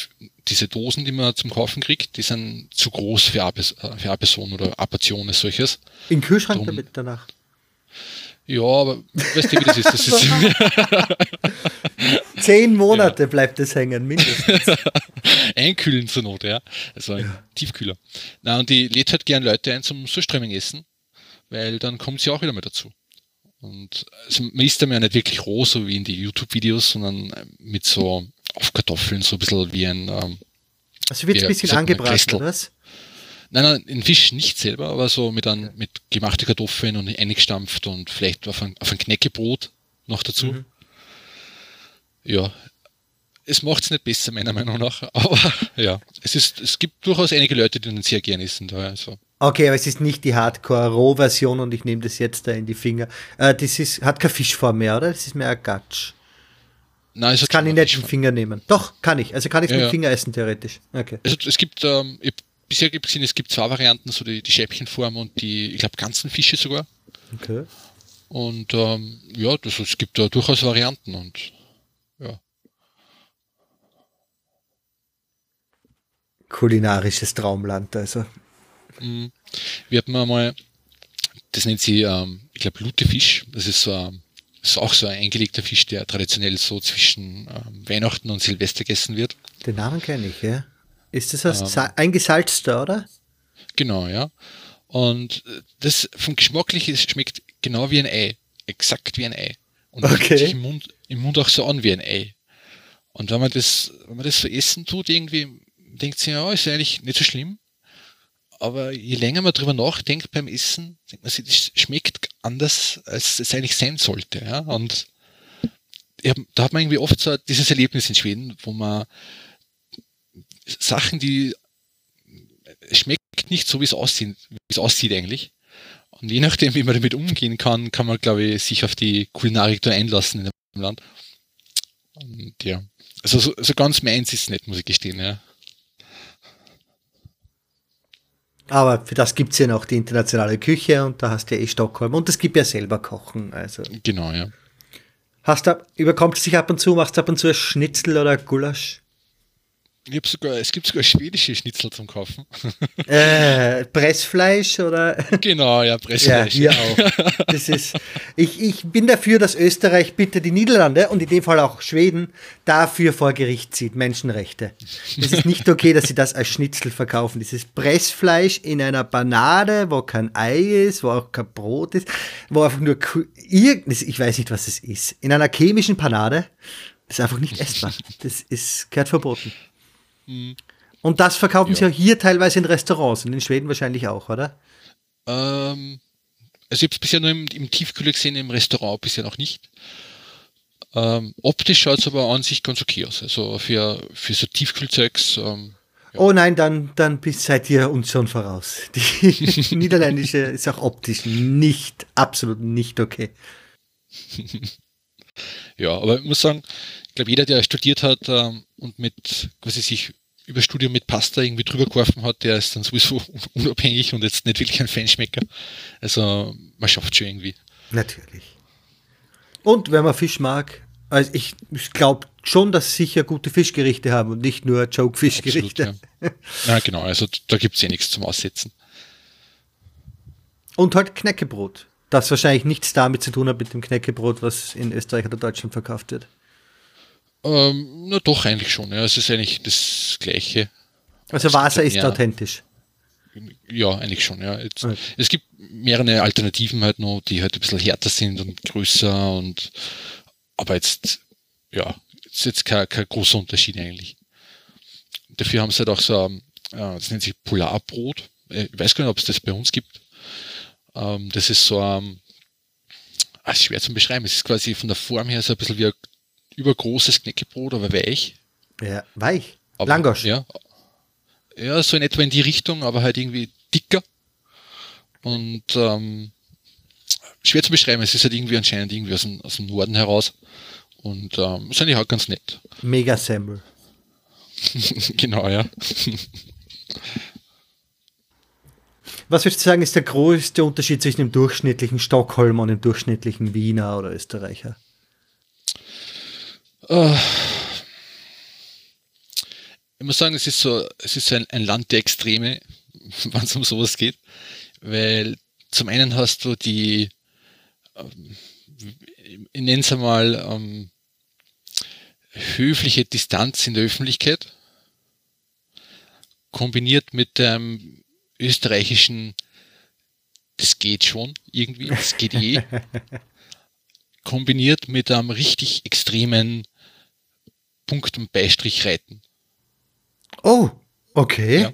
diese Dosen, die man zum Kaufen kriegt, die sind zu groß für eine, für eine Person oder eine als solches. In Kühlschrank Drum, damit danach. Ja, aber weißt du, wie das ist? Das ist Zehn Monate ja. bleibt es hängen, mindestens. Einkühlen zur Not, ja. Also ein ja. Tiefkühler. Na, und die lädt halt gern Leute ein zum Surströmming essen, weil dann kommt sie auch wieder mal dazu. Und also man isst dann ja nicht wirklich roh, so wie in die YouTube-Videos, sondern mit so auf Kartoffeln, so ein bisschen wie ein. Ähm, also wird es ein bisschen angebraten, oder was? Nein, nein, den Fisch nicht selber, aber so mit, ein, mit gemachte Kartoffeln und eingestampft und vielleicht auf ein, auf ein Knäckebrot noch dazu. Mhm. Ja, es macht es nicht besser, meiner Meinung nach. Aber ja, es, ist, es gibt durchaus einige Leute, die den sehr gerne essen. Da, also. Okay, aber es ist nicht die Hardcore-Roh-Version und ich nehme das jetzt da in die Finger. Äh, das ist, hat keine Fischform mehr, oder? Das ist mehr ein Gatsch. Nein, es das kann ich nicht mit dem Finger nehmen. Doch, kann ich. Also kann ich es ja, mit dem Finger essen, theoretisch. Okay. Also es gibt, ähm, ich, bisher gibt es gibt zwei Varianten, so die, die Schäppchenform und die, ich glaube, ganzen Fische sogar. Okay. Und ähm, ja, das, es gibt da durchaus Varianten und ja. Kulinarisches Traumland, also. Mhm. Wir hatten mal, das nennt sie, ähm, ich glaube, Lutefisch. Das ist so ein das ist auch so ein eingelegter Fisch, der traditionell so zwischen ähm, Weihnachten und Silvester gegessen wird. Den Namen kenne ich, ja. Ist das als ähm, eingesalzter, oder? Genau, ja. Und äh, das vom Geschmacklichen schmeckt genau wie ein Ei. Exakt wie ein Ei. Und okay. fühlt sich im Mund, im Mund auch so an wie ein Ei. Und wenn man das, wenn man das so essen tut, irgendwie denkt sich, ja, ist eigentlich nicht so schlimm. Aber je länger man drüber nachdenkt beim Essen, denkt man sich, das schmeckt anders, als es eigentlich sein sollte. Ja? Und hab, da hat man irgendwie oft so dieses Erlebnis in Schweden, wo man Sachen, die schmeckt nicht so, wie es aussieht, wie es aussieht eigentlich. Und je nachdem, wie man damit umgehen kann, kann man, glaube ich, sich auf die Kulinarik da einlassen in dem Land. Und ja, also so, so ganz meins ist es nicht, muss ich gestehen, ja. Aber für das gibt es ja noch die internationale Küche und da hast du ja eh Stockholm und es gibt ja selber Kochen. Also. Genau, ja. Hast du, überkommt es dich ab und zu, machst du ab und zu ein Schnitzel oder Gulasch? Sogar, es gibt sogar schwedische Schnitzel zum Kaufen. Äh, Pressfleisch oder? Genau, ja, Pressfleisch. Ja, hier auch. Das ist, ich, ich bin dafür, dass Österreich bitte die Niederlande und in dem Fall auch Schweden dafür vor Gericht zieht, Menschenrechte. Es ist nicht okay, dass sie das als Schnitzel verkaufen. Dieses Pressfleisch in einer Banade, wo kein Ei ist, wo auch kein Brot ist, wo einfach nur, ich weiß nicht, was es ist, in einer chemischen Panade, das ist einfach nicht essbar. Das ist, gehört verboten. Mhm. Und das verkaufen ja. sie auch hier teilweise in Restaurants und in Schweden wahrscheinlich auch, oder? Ähm, also ich habe es bisher nur im, im Tiefkühler gesehen, im Restaurant bisher noch nicht. Ähm, optisch schaut es aber an sich ganz okay aus. Also für, für so Tiefkühlzeugs. Ähm, ja. Oh nein, dann, dann seid ihr uns schon voraus. Die niederländische ist auch optisch nicht, absolut nicht okay. ja, aber ich muss sagen, ich glaube, jeder, der studiert hat ähm, und mit quasi sich über Studium mit Pasta irgendwie drüber geworfen hat, der ist dann sowieso unabhängig und jetzt nicht wirklich ein Fanschmecker. Also man schafft schon irgendwie. Natürlich. Und wenn man Fisch mag, also ich, ich glaube schon, dass sicher gute Fischgerichte haben und nicht nur Joke-Fischgerichte. Ja. ja. genau, also da gibt es ja nichts zum Aussetzen. Und halt Knäckebrot. Das wahrscheinlich nichts damit zu tun hat mit dem Knäckebrot, was in Österreich oder Deutschland verkauft wird. Ähm, na doch, eigentlich schon. Ja. Es ist eigentlich das Gleiche. Also Wasser ist ja, authentisch. Ja, eigentlich schon, ja. Jetzt, okay. Es gibt mehrere Alternativen halt noch, die halt ein bisschen härter sind und größer und aber jetzt, ja, ist jetzt kein, kein großer Unterschied eigentlich. Dafür haben sie halt auch so, äh, das nennt sich Polarbrot. Äh, ich weiß gar nicht, ob es das bei uns gibt. Ähm, das ist so, ähm, ah, schwer zu beschreiben. Es ist quasi von der Form her so ein bisschen wie ein übergroßes Knäckebrot, aber weich. Ja, weich. Aber, Langosch. Ja, ja, so in etwa in die Richtung, aber halt irgendwie dicker. Und ähm, schwer zu beschreiben, es ist halt irgendwie anscheinend irgendwie aus dem, aus dem Norden heraus. Und ähm, ist eigentlich auch ganz nett. Mega Semmel. genau, ja. Was würdest du sagen, ist der größte Unterschied zwischen dem durchschnittlichen Stockholmer und dem durchschnittlichen Wiener oder Österreicher? Ich muss sagen, es ist so, es ist ein, ein Land der Extreme, wenn es um sowas geht, weil zum einen hast du die, ähm, ich nenne es einmal, ähm, höfliche Distanz in der Öffentlichkeit, kombiniert mit dem österreichischen, das geht schon irgendwie, das geht eh, kombiniert mit einem richtig extremen Punkt- und Beistrich reiten. Oh, okay. Ja.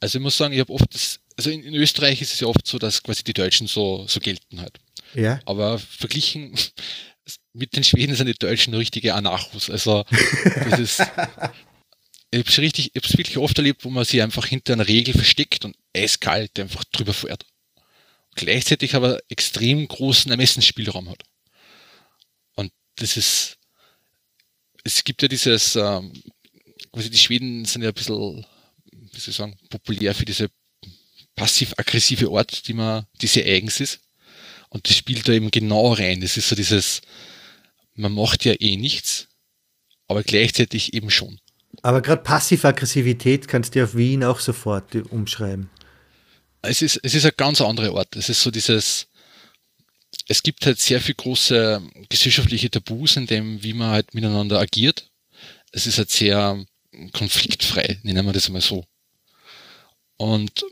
Also ich muss sagen, ich habe oft das, also in, in, Österreich ist es ja oft so, dass quasi die Deutschen so, so gelten halt. Ja. Aber verglichen mit den Schweden sind die Deutschen richtige Anarchos. Also das ist, ich habe es richtig, ich habe wirklich oft erlebt, wo man sich einfach hinter einer Regel versteckt und eiskalt einfach drüber fährt. Gleichzeitig aber extrem großen Ermessensspielraum hat. Und das ist, es gibt ja dieses, ähm, quasi die Schweden sind ja ein bisschen, wie soll ich sagen, populär für diese passiv-aggressive Art, die man, die sehr eigens ist. Und das spielt da eben genau rein. Das ist so dieses, man macht ja eh nichts, aber gleichzeitig eben schon. Aber gerade Passiv-Aggressivität kannst du auf Wien auch sofort umschreiben. Es ist, es ist eine ganz andere Art. Es ist so dieses, es gibt halt sehr viel große gesellschaftliche Tabus in dem, wie man halt miteinander agiert. Es ist halt sehr konfliktfrei, nennen wir das mal so. Und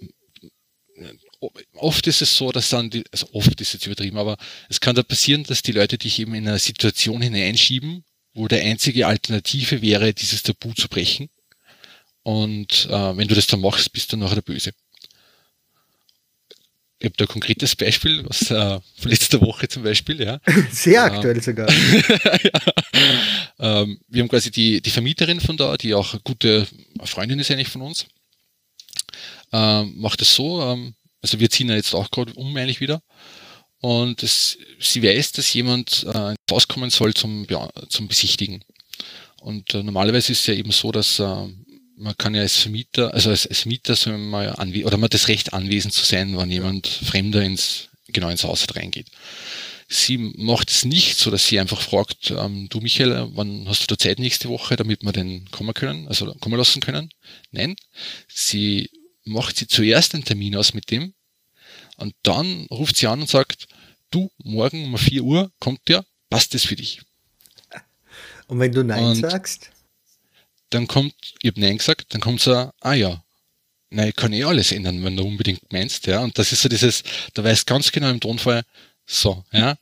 oft ist es so, dass dann die, also oft ist es übertrieben, aber es kann da passieren, dass die Leute dich eben in eine Situation hineinschieben, wo der einzige Alternative wäre, dieses Tabu zu brechen. Und äh, wenn du das dann machst, bist du nachher der Böse. Ich habe da ein konkretes Beispiel aus äh, von letzter Woche zum Beispiel. Ja. Sehr aktuell ähm, sogar. ja. ähm, wir haben quasi die, die Vermieterin von da, die auch eine gute Freundin ist eigentlich von uns, ähm, macht es so, ähm, also wir ziehen ja jetzt auch gerade um eigentlich wieder. Und es, sie weiß, dass jemand äh, rauskommen soll zum, zum Besichtigen. Und äh, normalerweise ist es ja eben so, dass äh, man kann ja als Vermieter, also als, als Mieter soll man ja oder man hat das Recht anwesend zu sein, wenn jemand Fremder ins, genau ins Haus reingeht. Sie macht es nicht so, dass sie einfach fragt, ähm, du Michael, wann hast du da Zeit nächste Woche, damit wir den kommen können, also kommen lassen können? Nein. Sie macht sie zuerst einen Termin aus mit dem und dann ruft sie an und sagt, du, morgen um 4 Uhr kommt der, passt das für dich? Und wenn du Nein und sagst? Dann kommt, ich habe Nein gesagt, dann kommt so, ah ja, nein, ich kann eh alles ändern, wenn du unbedingt meinst, ja. Und das ist so dieses, da weißt ganz genau im Tonfall, so, ja.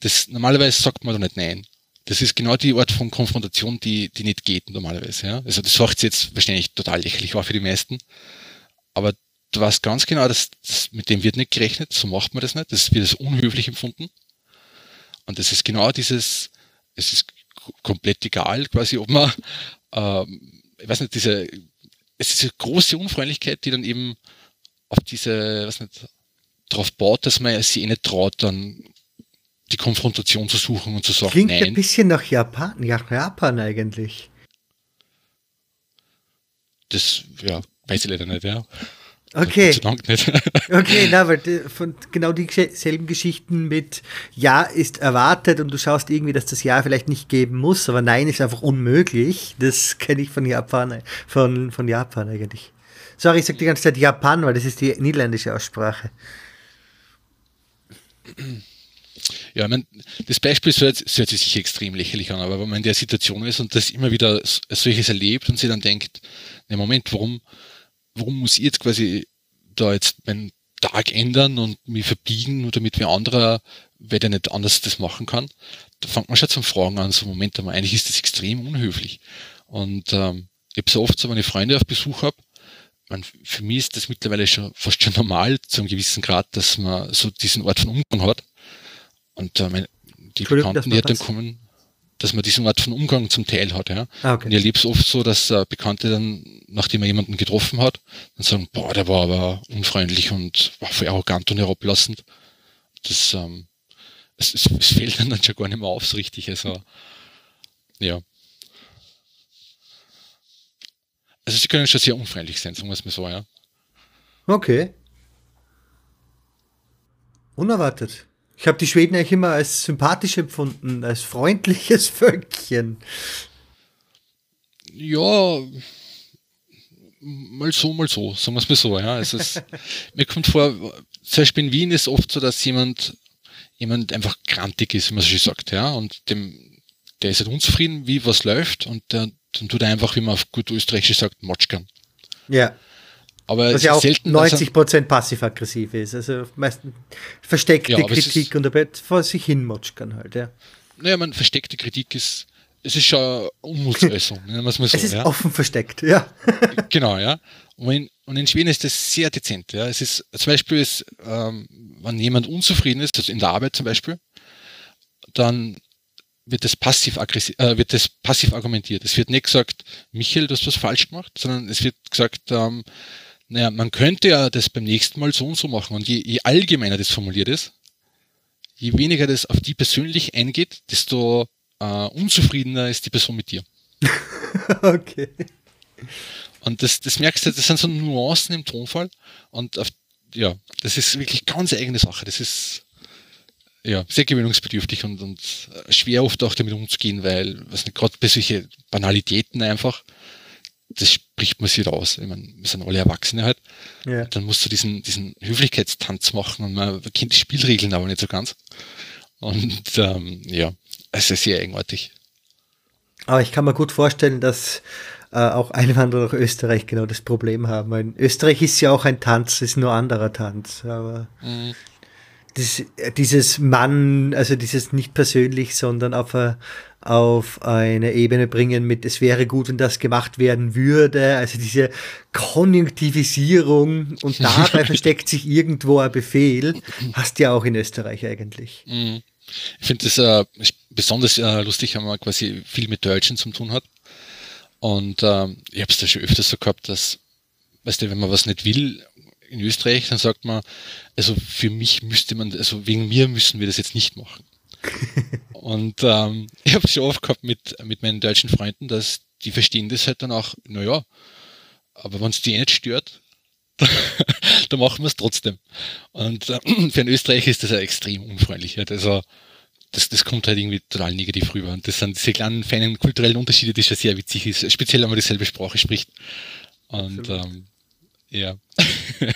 Das, normalerweise sagt man da nicht Nein. Das ist genau die Art von Konfrontation, die, die nicht geht normalerweise, ja. Also das sagt jetzt wahrscheinlich total lächerlich war für die meisten. Aber du weißt ganz genau, dass, dass mit dem wird nicht gerechnet, so macht man das nicht, das wird als unhöflich empfunden. Und das ist genau dieses, es ist komplett egal, quasi, ob man, ähm, ich weiß nicht, diese, es ist eine große Unfreundlichkeit, die dann eben auf diese, weiß nicht, darauf baut, dass man sich eh nicht traut, dann die Konfrontation zu suchen und zu sagen, Klingt nein. ein bisschen nach Japan, nach Japan eigentlich. Das, ja, weiß ich leider nicht, ja. Okay. okay, na, weil von genau dieselben Geschichten mit Ja ist erwartet und du schaust irgendwie, dass das Ja vielleicht nicht geben muss, aber Nein ist einfach unmöglich. Das kenne ich von Japan, von, von Japan eigentlich. Sorry, ich sage die ganze Zeit Japan, weil das ist die niederländische Aussprache. Ja, mein, das Beispiel hört, hört sich extrem lächerlich an, aber wenn man in der Situation ist und das immer wieder solches erlebt und sie dann denkt, ne Moment, warum, warum muss ich jetzt quasi da jetzt meinen Tag ändern und mich verbiegen, nur damit wir andere, wer der nicht anders das machen kann? Da fängt man schon zum Fragen an, so Moment, aber eigentlich ist das extrem unhöflich. Und ähm, ich habe so oft so meine Freunde auf Besuch habe, man, für mich ist das mittlerweile schon fast schon normal zu einem gewissen Grad, dass man so diesen Ort von Umgang hat. Und äh, meine, die Bekannten, die dann kommen, dass man diesen Art von Umgang zum Teil hat. Ja. Ah, okay. Und ich erlebe es oft so, dass äh, Bekannte dann, nachdem er jemanden getroffen hat, dann sagen, boah, der war aber unfreundlich und war voll arrogant und herablassend. Das, ähm, es, es, es fällt dann, dann schon gar nicht mehr auf so richtig. Also, ja. Also sie können schon sehr unfreundlich sein, sagen wir es mal so, ja. Okay. Unerwartet. Ich habe die Schweden eigentlich immer als sympathisch empfunden, als freundliches Völkchen. Ja, mal so, mal so, sagen wir es mal so. Ja. Es ist, mir kommt vor, zum Beispiel in Wien ist oft so, dass jemand, jemand einfach grantig ist, wie man so schön sagt, ja, und dem, der ist halt unzufrieden, wie was läuft, und der, dann tut er einfach, wie man auf gut Österreichisch sagt, Motschkern. Ja. Aber Was ja auch selten, 90 Prozent passiv-aggressiv ist. Also meistens versteckte ja, Kritik und dabei vor sich hin motschkern halt, ja. Naja, man versteckte Kritik ist, es ist schon Unmutsäußerung, nennen wir es mal so. Es ist ja. offen versteckt, ja. genau, ja. Und wenn, Und in Schweden ist das sehr dezent. Ja. Es ist zum Beispiel, ist, ähm, wenn jemand unzufrieden ist, also in der Arbeit zum Beispiel, dann wird das passiv aggressiv, äh, wird das passiv argumentiert. Es wird nicht gesagt, Michael, du hast was falsch gemacht, sondern es wird gesagt, ähm, naja, man könnte ja das beim nächsten Mal so und so machen. Und je, je allgemeiner das formuliert ist, je weniger das auf die persönlich eingeht, desto äh, unzufriedener ist die Person mit dir. okay. Und das, das merkst du, das sind so Nuancen im Tonfall. Und auf, ja, das ist wirklich ganz eigene Sache. Das ist ja sehr gewöhnungsbedürftig und, und schwer oft auch damit umzugehen, weil, was nicht, gerade bei solchen Banalitäten einfach, das spricht man sich raus. Ich meine, wir sind alle Erwachsene halt. Ja. Dann musst du diesen, diesen Höflichkeitstanz machen und man kennt die Spielregeln aber nicht so ganz. Und ähm, ja, es ist sehr eigenartig. Aber ich kann mir gut vorstellen, dass äh, auch Einwanderer nach Österreich genau das Problem haben. Weil Österreich ist ja auch ein Tanz, ist nur anderer Tanz. Aber mhm. das, dieses Mann, also dieses nicht persönlich, sondern auf, a, auf eine Ebene bringen mit, es wäre gut, wenn das gemacht werden würde. Also diese Konjunktivisierung und dabei versteckt sich irgendwo ein Befehl, hast du ja auch in Österreich eigentlich. Mhm. Ich finde das äh, besonders äh, lustig, wenn man quasi viel mit Deutschen zu tun hat. Und ähm, ich habe es da schon öfters so gehabt, dass, weißt du, wenn man was nicht will in Österreich, dann sagt man, also für mich müsste man, also wegen mir müssen wir das jetzt nicht machen. und ähm, ich habe schon oft gehabt mit, mit meinen deutschen Freunden, dass die verstehen das halt dann auch, naja, aber wenn es die nicht stört, dann machen wir es trotzdem. Und äh, für einen Österreicher ist das ja extrem unfreundlich. Also das, das kommt halt irgendwie total negativ rüber. Und das sind diese kleinen, feinen kulturellen Unterschiede, die schon sehr witzig ist, speziell wenn man dieselbe Sprache spricht. Und ähm, ja.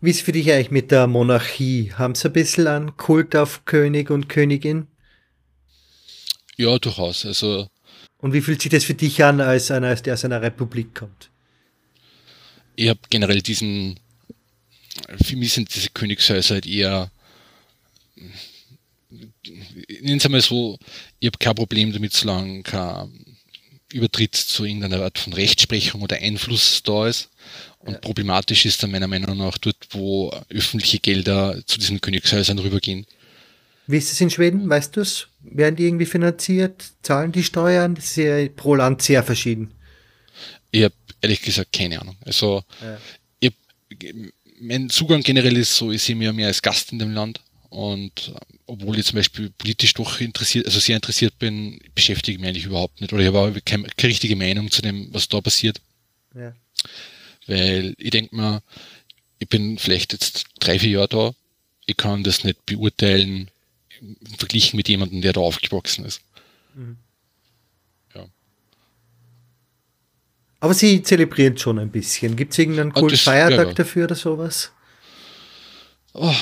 Wie ist es für dich eigentlich mit der Monarchie? Haben Sie ein bisschen einen Kult auf König und Königin? Ja, durchaus. Also, und wie fühlt sich das für dich an, als einer, der aus einer Republik kommt? Ich habe generell diesen für mich sind diese Königshäuser halt eher, nennen Sie mal so, ich habe kein Problem damit, solange kein Übertritt zu irgendeiner Art von Rechtsprechung oder Einfluss da ist. Und ja. problematisch ist dann meiner Meinung nach dort, wo öffentliche Gelder zu diesen Königshäusern rübergehen. Wie ist es in Schweden? Weißt du es? Werden die irgendwie finanziert? Zahlen die Steuern? Das ist ja pro Land sehr verschieden. Ich habe ehrlich gesagt keine Ahnung. Also ja. ich, mein Zugang generell ist so, ich sehe mich ja mehr als Gast in dem Land. Und äh, obwohl ich zum Beispiel politisch doch interessiert, also sehr interessiert bin, beschäftige ich mich eigentlich überhaupt nicht. Oder ich habe keine, keine richtige Meinung zu dem, was da passiert. Ja. Weil ich denke mal, ich bin vielleicht jetzt drei, vier Jahre da. Ich kann das nicht beurteilen, verglichen mit jemandem, der da aufgewachsen ist. Mhm. Aber sie zelebrieren schon ein bisschen. Gibt es irgendeinen ah, coolen Feiertag ja, ja. dafür oder sowas? Oh.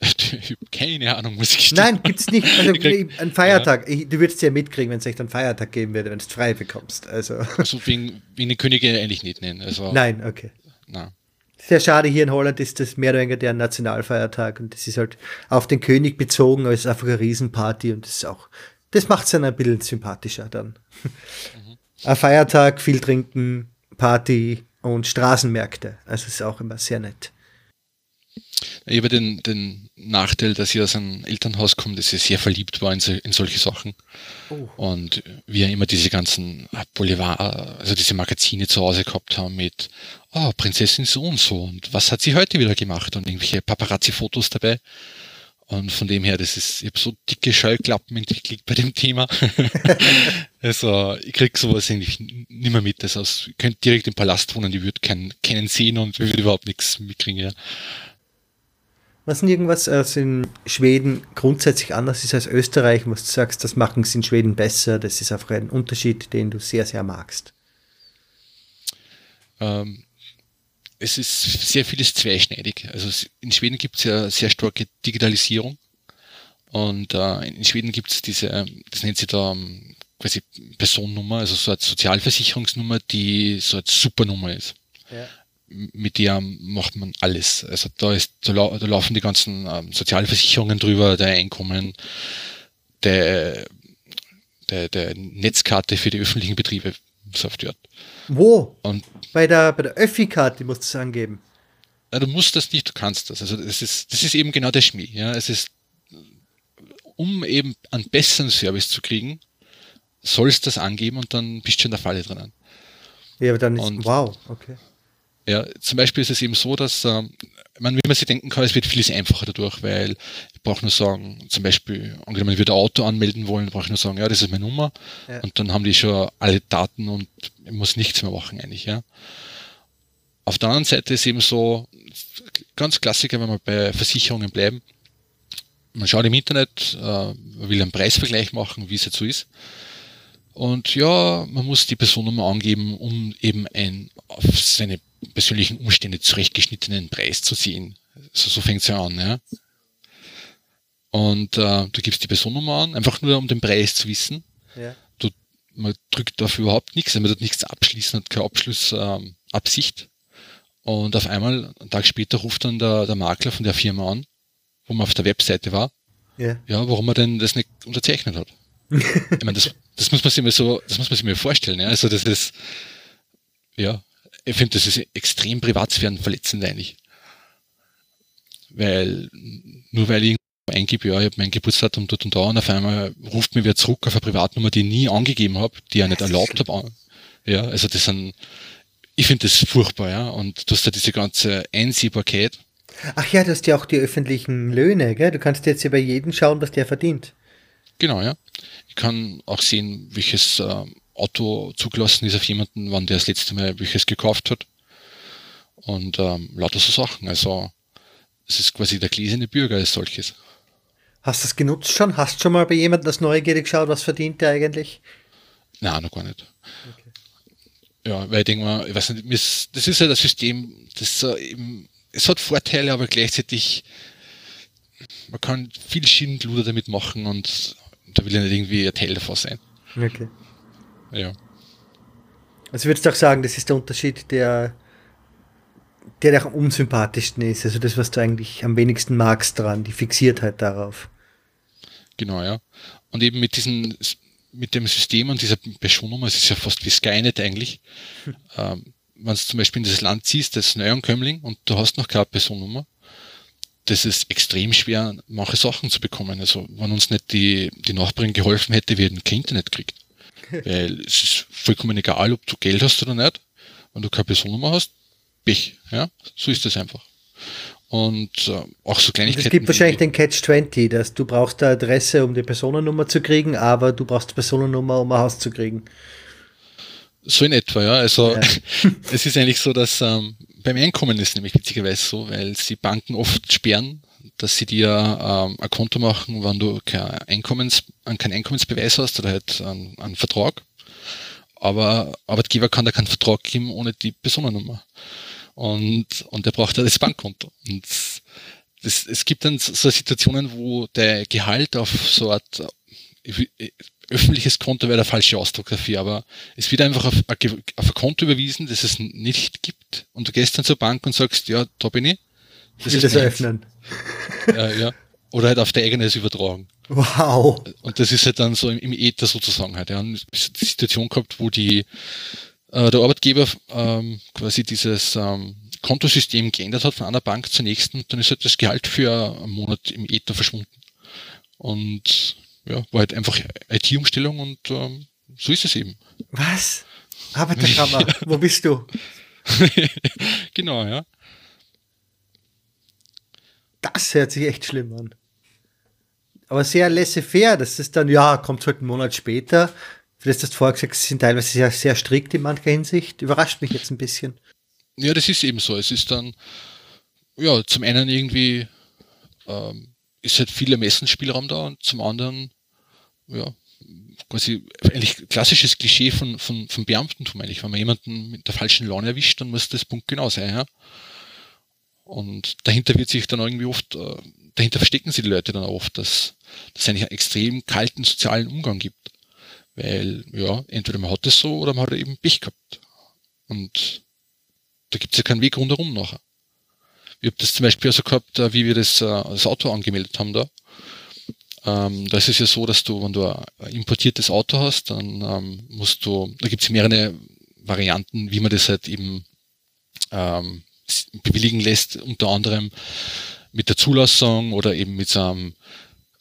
Keine Ahnung, muss ich sagen. Nein, gibt es nicht. Also ein Feiertag. Ja. du würdest ja mitkriegen, wenn es echt einen Feiertag geben würde, wenn du es frei bekommst. Also, also wegen, wegen den Könige eigentlich nicht nennen. Also, Nein, okay. Na. Sehr schade, hier in Holland ist das mehr oder weniger der Nationalfeiertag und das ist halt auf den König bezogen, aber es ist einfach eine Riesenparty und das ist auch, das macht es dann ein bisschen sympathischer dann. Mhm ein Feiertag, viel trinken, Party und Straßenmärkte. Also ist auch immer sehr nett. Ich habe den, den Nachteil, dass ich aus einem Elternhaus komme, dass ich sehr verliebt war in, so, in solche Sachen. Oh. Und wir immer diese ganzen Boulevard, also diese Magazine zu Hause gehabt haben mit, oh, Prinzessin so und so und was hat sie heute wieder gemacht und irgendwelche Paparazzi-Fotos dabei. Und von dem her, das ist, ich habe so dicke Schallklappen entwickelt bei dem Thema. also ich krieg sowas eigentlich nicht mehr mit. Also ich könnte direkt im Palast wohnen, die würde keinen, keinen sehen und würde überhaupt nichts mitkriegen. Ja. Was denn irgendwas was in Schweden grundsätzlich anders ist als Österreich, was du sagst, das machen sie in Schweden besser, das ist einfach ein Unterschied, den du sehr, sehr magst? Ähm, es ist sehr vieles zweischneidig. Also in Schweden gibt es ja sehr starke Digitalisierung. Und äh, in Schweden gibt es diese, das nennt sich da um, quasi Personennummer, also so eine Sozialversicherungsnummer, die so eine Supernummer ist. Ja. Mit der macht man alles. Also da ist, da, laufen die ganzen ähm, Sozialversicherungen drüber, der Einkommen, der der, der Netzkarte für die öffentlichen Betriebe Software. Wo? Und bei der, bei der Öffi-Karte musst du es angeben. Ja, du musst das nicht, du kannst das. Also das ist, das ist eben genau der Schmied. Ja, es ist, um eben einen besseren Service zu kriegen, sollst das angeben und dann bist du in der Falle drinnen. Ja, aber dann ist, und, wow, okay. Ja, zum Beispiel ist es eben so, dass, ähm, man, wie man sich denken kann, es wird vieles einfacher dadurch, weil ich brauche nur sagen, zum Beispiel, angenommen, ich würde ein Auto anmelden wollen, brauche ich nur sagen, ja, das ist meine Nummer ja. und dann haben die schon alle Daten und ich muss nichts mehr machen eigentlich, ja. Auf der anderen Seite ist eben so, ganz Klassiker, wenn wir bei Versicherungen bleiben, man schaut im Internet, äh, will einen Preisvergleich machen, wie es jetzt so ist. Und ja, man muss die Personnummer angeben, um eben ein auf seine persönlichen Umstände zurechtgeschnittenen Preis zu sehen. So, so fängt es ja an. Ja. Und äh, du gibst die Personnummer an, einfach nur um den Preis zu wissen. Ja. Du, man drückt dafür überhaupt nichts, man wird nichts abschließen, hat keine Abschlussabsicht. Ähm, und auf einmal, einen Tag später, ruft dann der, der Makler von der Firma an, wo man auf der Webseite war. Ja. ja, warum er denn das nicht unterzeichnet hat. Ich meine, das, das muss man sich mal so, das muss man sich mal vorstellen. Ja? Also das ist, ja, ich finde, das ist extrem privatsphärenverletzend eigentlich. Weil, nur weil ich eingebe, ja, ich habe mein Geburtsdatum dort und da und auf einmal ruft mir wer zurück auf eine Privatnummer, die ich nie angegeben habe, die ich nicht erlaubt habe. Ja, also das sind, ich finde das furchtbar, ja. Und du hast da diese ganze Einsehbarkeit. Ach ja, du hast ja auch die öffentlichen Löhne, gell? Du kannst jetzt über jeden schauen, was der verdient. Genau, ja. Kann auch sehen, welches äh, Auto zugelassen ist auf jemanden, wann der das letzte Mal welches gekauft hat. Und ähm, lauter so Sachen. Also es ist quasi der gläserne Bürger als solches. Hast du das genutzt schon? Hast du schon mal bei jemandem das Neugierig geschaut, was verdient der eigentlich? Nein, noch gar nicht. Okay. Ja, weil ich denke mal, ich weiß nicht, das ist ja das System, das äh, eben, es hat Vorteile, aber gleichzeitig, man kann viel Schindluder damit machen und da will ich nicht irgendwie ein Teil davon sein. Okay. Ja. Also würdest du auch sagen, das ist der Unterschied, der, der, der am unsympathischsten ist. Also das, was du eigentlich am wenigsten magst dran, die Fixiertheit darauf. Genau, ja. Und eben mit diesen, mit dem System und dieser Personnummer, es ist ja fast wie Skynet eigentlich. Hm. Ähm, wenn du zum Beispiel in das Land ziehst, das Neuankömmling und du hast noch keine Personnummer, das ist extrem schwer, manche Sachen zu bekommen. Also wenn uns nicht die, die Nachbarin geholfen hätte, wir hätten kein Internet kriegt. Weil es ist vollkommen egal, ob du Geld hast oder nicht. Wenn du keine Personnummer hast, Pech. Ja? So ist das einfach. Und äh, auch so Kleinigkeiten. es gibt wahrscheinlich den Catch-20, dass du brauchst eine Adresse, um die Personennummer zu kriegen, aber du brauchst die Personennummer, um ein Haus zu kriegen. So in etwa, ja. Also ja. es ist eigentlich so, dass ähm, beim Einkommen ist nämlich witzigerweise so, weil sie Banken oft sperren, dass sie dir ähm, ein Konto machen, wenn du kein, Einkommens, keinen Einkommensbeweis hast oder halt einen, einen Vertrag. Aber Arbeitgeber kann da keinen Vertrag geben ohne die Personennummer. Und, und der braucht ja das Bankkonto. Und das, es gibt dann so Situationen, wo der Gehalt auf so Art öffentliches Konto wäre der falsche Ausdruck dafür, aber es wird einfach auf, auf ein Konto überwiesen, das es nicht gibt. Und du gehst dann zur Bank und sagst, ja, da bin ich. Das will das eröffnen. Ja, ja. Oder halt auf der eigenes übertragen. Wow. Und das ist halt dann so im, im Äther sozusagen halt. Ja. Und die Situation gehabt, wo die, äh, der Arbeitgeber ähm, quasi dieses ähm, Kontosystem geändert hat von einer Bank zur nächsten, dann ist halt das Gehalt für einen Monat im Äther verschwunden. Und ja, war halt einfach IT-Umstellung und ähm, so ist es eben. Was? Arbeiterkammer, ja. wo bist du? genau, ja. Das hört sich echt schlimm an. Aber sehr laissez-faire, das ist dann, ja, kommt halt einen Monat später. Für das hast du vorher gesagt, sie sind teilweise sehr, sehr strikt in mancher Hinsicht. Überrascht mich jetzt ein bisschen. Ja, das ist eben so. Es ist dann, ja, zum einen irgendwie ähm, ist halt viel Ermessensspielraum da und zum anderen, ja, quasi eigentlich klassisches Klischee von, von, von Beamtentum eigentlich. Wenn man jemanden mit der falschen Laune erwischt, dann muss das Punkt genau sein, ja. Und dahinter wird sich dann irgendwie oft, äh, dahinter verstecken sich die Leute dann oft, dass es eigentlich einen extrem kalten sozialen Umgang gibt. Weil, ja, entweder man hat es so oder man hat eben Pech gehabt. Und da gibt es ja keinen Weg rundherum nachher. Ich habe das zum Beispiel also gehabt, wie wir das, äh, das Auto angemeldet haben da. Ähm, da ist es ja so, dass du, wenn du ein importiertes Auto hast, dann ähm, musst du, da gibt es mehrere Varianten, wie man das halt eben ähm, bewilligen lässt, unter anderem mit der Zulassung oder eben mit so einem,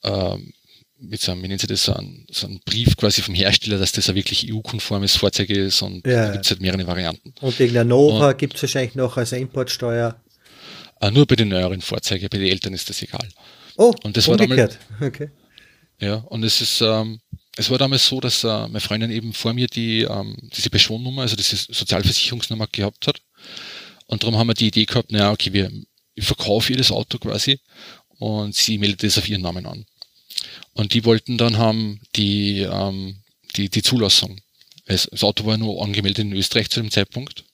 ähm, mit so einem, wie nennt sie das, so ein, so ein Brief quasi vom Hersteller, dass das ein wirklich EU-konformes Fahrzeug ist und ja. da gibt es halt mehrere Varianten. Und wegen der Nova gibt es wahrscheinlich noch als Importsteuer. Äh, nur bei den neueren Fahrzeugen, bei den Eltern ist das egal. Oh, und das umgekehrt. War damals, okay. Ja, und es ist, ähm, es war damals so, dass äh, meine Freundin eben vor mir die, ähm, diese Pensionnummer, also diese Sozialversicherungsnummer gehabt hat. Und darum haben wir die Idee gehabt, naja, okay, wir, ich verkaufe ihr das Auto quasi und sie meldet das auf ihren Namen an. Und die wollten dann haben die, ähm, die, die Zulassung. Das Auto war nur angemeldet in Österreich zu dem Zeitpunkt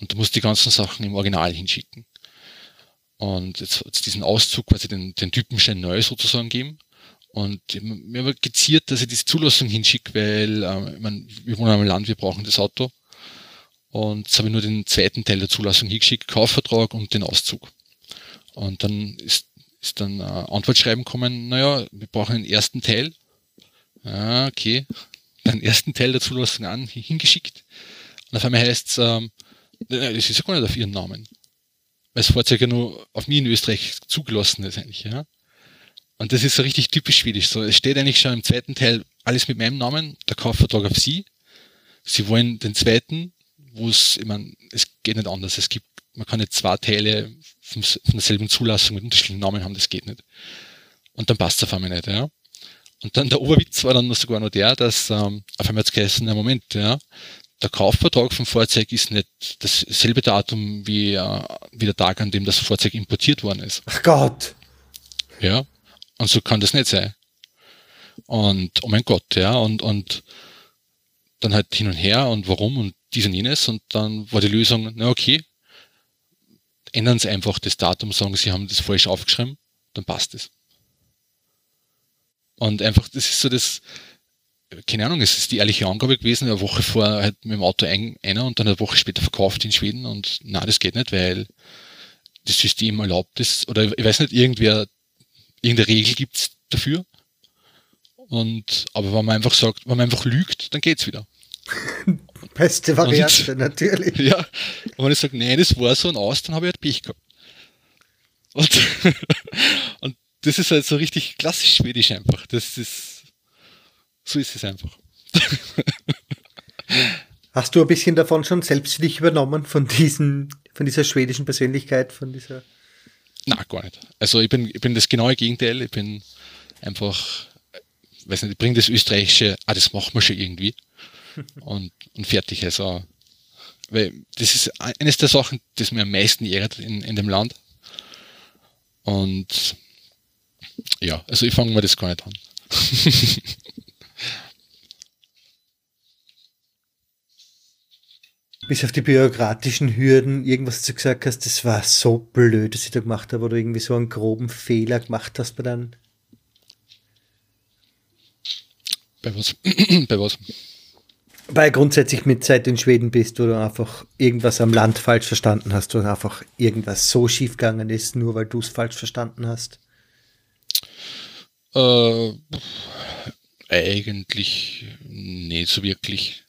und du musst die ganzen Sachen im Original hinschicken. Und jetzt, jetzt diesen Auszug, quasi den, den Typenschein neu sozusagen geben. Und mir war geziert, dass ich diese Zulassung hinschicke, weil äh, ich mein, wir wohnen am Land, wir brauchen das Auto. Und jetzt habe ich nur den zweiten Teil der Zulassung hingeschickt, Kaufvertrag und den Auszug. Und dann ist, ist dann äh, Antwortschreiben kommen, naja, wir brauchen den ersten Teil. Ah, okay. Den ersten Teil der Zulassung an, hingeschickt. Und auf einmal heißt es, ähm, das ist ja gar nicht auf ihren Namen. Weil das Fahrzeug ja nur auf mich in Österreich zugelassen ist eigentlich, ja. Und das ist so richtig typisch schwedisch. So, es steht eigentlich schon im zweiten Teil alles mit meinem Namen, der Kaufvertrag auf Sie. Sie wollen den zweiten, wo es, ich meine, es geht nicht anders. Es gibt, man kann nicht zwei Teile von derselben Zulassung mit unterschiedlichen Namen haben, das geht nicht. Und dann passt es auf einmal nicht, ja. Und dann der Oberwitz war dann sogar noch der, dass ähm, auf einmal jetzt geheißen, na Moment, ja, der Kaufvertrag vom Fahrzeug ist nicht dasselbe Datum wie, äh, wie der Tag, an dem das Fahrzeug importiert worden ist. Ach Gott! Ja, und so kann das nicht sein. Und, oh mein Gott, ja, und, und dann halt hin und her und warum und dies und jenes und dann war die Lösung, na okay, ändern Sie einfach das Datum, sagen Sie haben das falsch aufgeschrieben, dann passt es. Und einfach, das ist so das, keine Ahnung, es ist die ehrliche Angabe gewesen, eine Woche vorher halt mit dem Auto ein, einer und dann eine Woche später verkauft in Schweden und na, das geht nicht, weil das System erlaubt es, oder ich weiß nicht, irgendwer irgendeine Regel gibt's dafür. Und, aber wenn man einfach sagt, wenn man einfach lügt, dann geht's wieder. Beste Variante, und, natürlich. Ja, und wenn ich sage, nein, das war so und aus, dann habe ich halt Pech gehabt. Und, und das ist halt so richtig klassisch schwedisch einfach. Das ist, so ist es einfach. Hast du ein bisschen davon schon selbst für dich übernommen, von diesen, von dieser schwedischen Persönlichkeit, von dieser na, gar nicht. Also ich bin, ich bin das genaue Gegenteil. Ich bin einfach, weiß nicht, ich bringe das Österreichische, ah, das machen wir schon irgendwie. und, und fertig. Also, weil das ist eines der Sachen, das mir am meisten ehrt in, in dem Land. Und ja, also ich fange mir das gar nicht an. bis auf die bürokratischen Hürden irgendwas du gesagt hast, das war so blöd, dass ich da gemacht habe, oder irgendwie so einen groben Fehler gemacht hast bei dann. Bei was? bei was? Weil grundsätzlich mit Zeit in Schweden bist, wo du einfach irgendwas am Land falsch verstanden hast oder einfach irgendwas so schief gegangen ist, nur weil du es falsch verstanden hast. Äh, eigentlich nicht so wirklich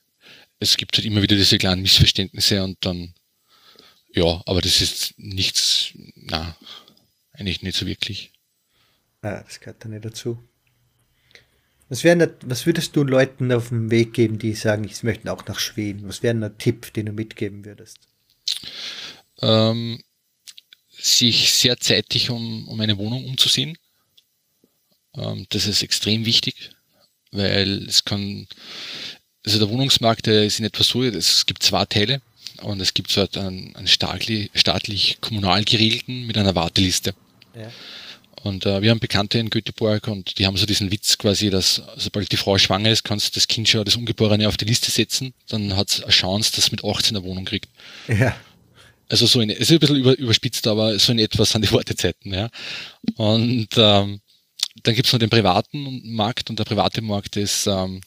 es gibt halt immer wieder diese kleinen Missverständnisse und dann, ja, aber das ist nichts, na, eigentlich nicht so wirklich. Ja, das gehört da nicht dazu. Was, wär, was würdest du Leuten auf dem Weg geben, die sagen, ich möchte auch nach Schweden? Was wäre ein Tipp, den du mitgeben würdest? Ähm, sich sehr zeitig um, um eine Wohnung umzusehen. Ähm, das ist extrem wichtig, weil es kann, also der Wohnungsmarkt der ist in etwa so, es gibt zwei Teile und es gibt so einen, einen staatlich, staatlich kommunal geregelten mit einer Warteliste. Ja. Und äh, wir haben Bekannte in Göteborg und die haben so diesen Witz quasi, dass sobald die Frau schwanger ist, kannst du das Kind schon, das Ungeborene auf die Liste setzen, dann hat es eine Chance, dass es mit 18 eine Wohnung kriegt. Ja. Also so in, es ist ein bisschen über, überspitzt, aber so in etwas an die Wartezeiten, ja. Und ähm, dann gibt's noch den privaten Markt und der private Markt ist ähm,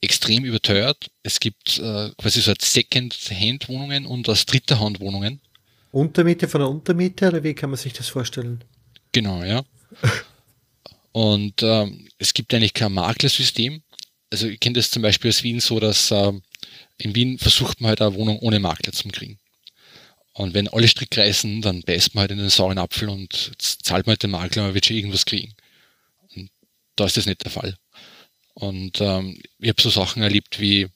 extrem überteuert. Es gibt äh, quasi so Second-Hand-Wohnungen und aus dritter Hand Wohnungen. Untermiete von der Untermiete oder wie kann man sich das vorstellen? Genau, ja. Und ähm, es gibt eigentlich kein Maklersystem. Also ich kenne das zum Beispiel aus Wien so, dass ähm, in Wien versucht man halt eine Wohnung ohne Makler zu kriegen. Und wenn alle Strick reißen, dann beißt man halt in den sauren Apfel und zahlt man halt den Makler, man wird schon irgendwas kriegen. Und da ist das nicht der Fall. Und ähm, ich habe so Sachen erlebt wie,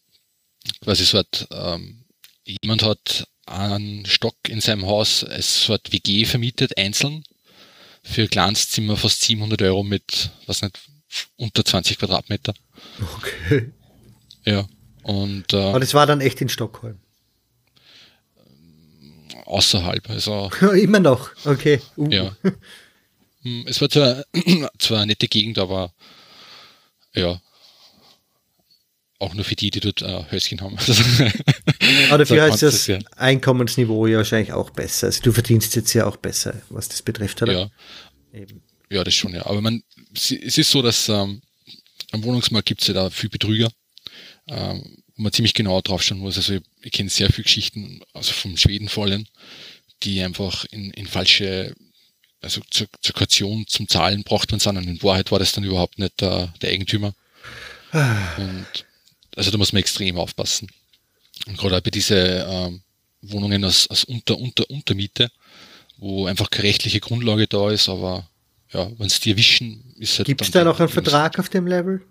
quasi so hat, ähm, jemand hat einen Stock in seinem Haus als so eine WG vermietet, einzeln, für ein kleines Zimmer fast 700 Euro mit, was nicht, unter 20 Quadratmeter. Okay. Ja. Und, äh, Aber das war dann echt in Stockholm. Außerhalb, also. Immer noch, okay. Uh. Ja. Hm, es war zwar, zwar eine nette Gegend, aber ja, auch nur für die, die dort äh, Häuschen haben. Aber dafür heißt das, das ja. Einkommensniveau ja wahrscheinlich auch besser. Also du verdienst jetzt ja auch besser, was das betrifft, oder? Ja, Eben. ja das schon, ja. Aber man, es ist so, dass ähm, am Wohnungsmarkt gibt es ja da viel Betrüger, ähm, wo man ziemlich genau draufschauen muss. Also ich, ich kenne sehr viele Geschichten, also vom Schweden vor allem, die einfach in, in falsche also zur, zur Kaution zum Zahlen braucht man es an und in Wahrheit war das dann überhaupt nicht der, der Eigentümer. Ah. Und also da muss man extrem aufpassen. Und gerade bei diese ähm, Wohnungen als, als Unter, Unter, Untermiete, wo einfach keine rechtliche Grundlage da ist, aber ja, wenn es die erwischen, ist halt. Gibt es da noch einen Vertrag auf dem Level?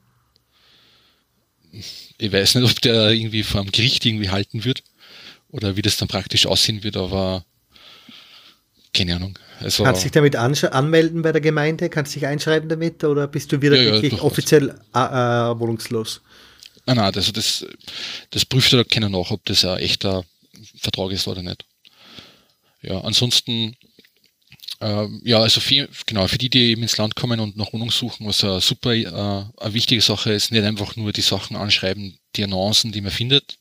Ich weiß nicht, ob der irgendwie vor dem Gericht irgendwie halten wird oder wie das dann praktisch aussehen wird, aber keine Ahnung. Also, Kannst du dich damit anmelden bei der Gemeinde? Kannst du dich einschreiben damit oder bist du wieder ja, wirklich ja, offiziell äh, äh, wohnungslos? Nein, nein, also das, das prüft ja keiner nach, ob das ein echter Vertrag ist oder nicht. Ja, ansonsten, äh, ja, also für, genau, für die, die eben ins Land kommen und nach Wohnung suchen, was eine super, äh, eine wichtige Sache ist, nicht einfach nur die Sachen anschreiben, die Annoncen, die man findet,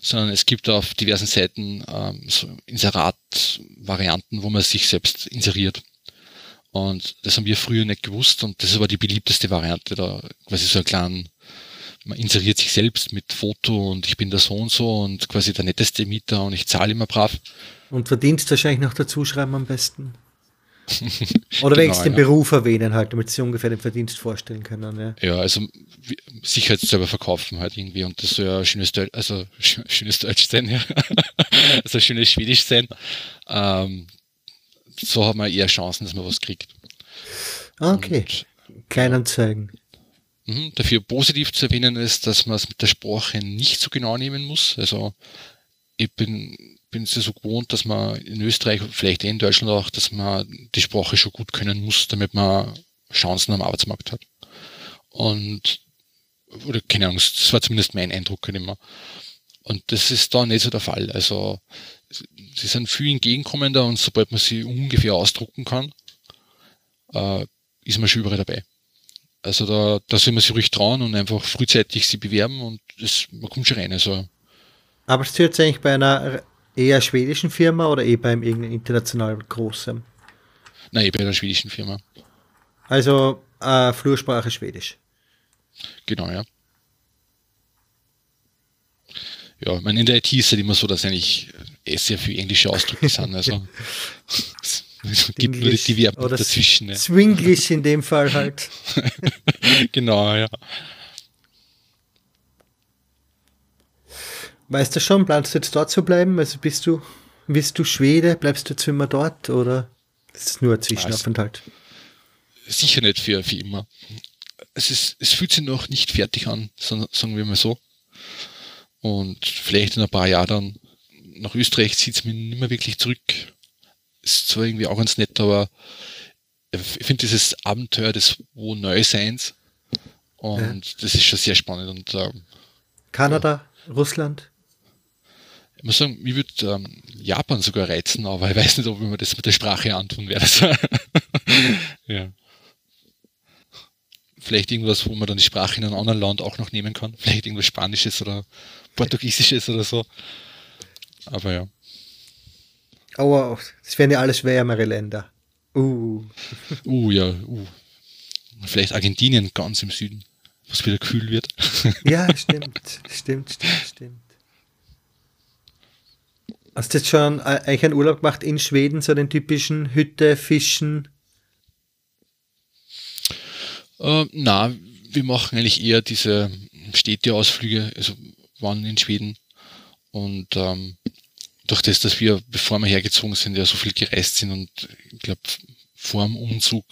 sondern es gibt auf diversen Seiten ähm, so Inserat-Varianten, wo man sich selbst inseriert. Und das haben wir früher nicht gewusst und das war die beliebteste Variante, da quasi so einen kleinen man inseriert sich selbst mit Foto und ich bin der so und so und quasi der netteste Mieter und ich zahle immer brav. Und Verdienst wahrscheinlich noch dazu schreiben am besten. Oder genau, wenigstens den ja. Beruf erwähnen halt, damit sie ungefähr den Verdienst vorstellen können. Ja, ja also Sicherheit selber verkaufen halt irgendwie und das soll ja schönes Deutsch, also schönes Deutsch sein, ja. also schönes Schwedisch sein. Ähm, so hat man eher Chancen, dass man was kriegt. Okay. Und, Kleinanzeigen. Mhm. Dafür positiv zu erwähnen ist, dass man es mit der Sprache nicht so genau nehmen muss. Also ich bin, bin es ja so gewohnt, dass man in Österreich, vielleicht in Deutschland auch, dass man die Sprache schon gut können muss, damit man Chancen am Arbeitsmarkt hat. Und, oder keine Ahnung, das war zumindest mein Eindruck halt immer. Und das ist da nicht so der Fall. Also, sie sind viel entgegenkommender und sobald man sie ungefähr ausdrucken kann, äh, ist man schon überall dabei. Also da, da soll man sich ruhig trauen und einfach frühzeitig sie bewerben und das, man kommt schon rein. Also. Arbeitest du jetzt eigentlich bei einer eher schwedischen Firma oder eh beim irgendeinem international großen? Nein, eh bei einer schwedischen Firma. Also äh, Flursprache Schwedisch. Genau, ja. Ja, ich meine, in der IT ist es halt immer so, dass eigentlich eh sehr viel englische Ausdrücke sind. Also Es gibt nur die Verben Oder dazwischen. Ja. Swinglish in dem Fall halt. genau, ja. Weißt du schon, planst du jetzt dort zu bleiben? Also bist du, bist du Schwede? Bleibst du jetzt immer dort oder ist es nur ein Zwischenaufenthalt? Also, sicher nicht für, für immer. Es, ist, es fühlt sich noch nicht fertig an, sagen wir mal so. Und vielleicht in ein paar Jahren dann nach Österreich zieht es mich nicht mehr wirklich zurück ist zwar irgendwie auch ganz nett, aber ich finde dieses Abenteuer des wo Neuseins und ja. das ist schon sehr spannend. Und, ähm, Kanada, ja. Russland? Ich muss sagen, mich würde ähm, Japan sogar reizen, aber ich weiß nicht, ob ich mir das mit der Sprache antun werde. ja. Vielleicht irgendwas, wo man dann die Sprache in einem anderen Land auch noch nehmen kann. Vielleicht irgendwas Spanisches oder Portugiesisches oder so. Aber ja. Oh, das wären ja alles wärmere Länder. Uh. Uh, ja, uh. Vielleicht Argentinien ganz im Süden, wo es wieder kühl wird. ja, stimmt, stimmt, stimmt, stimmt. Hast du jetzt schon äh, eigentlich einen Urlaub gemacht in Schweden, so den typischen Hütte, Fischen? Äh, na, wir machen eigentlich eher diese Städteausflüge, also waren in Schweden. Und ähm, durch das, dass wir, bevor wir hergezogen sind, ja so viel gereist sind und ich glaube, vor dem Umzug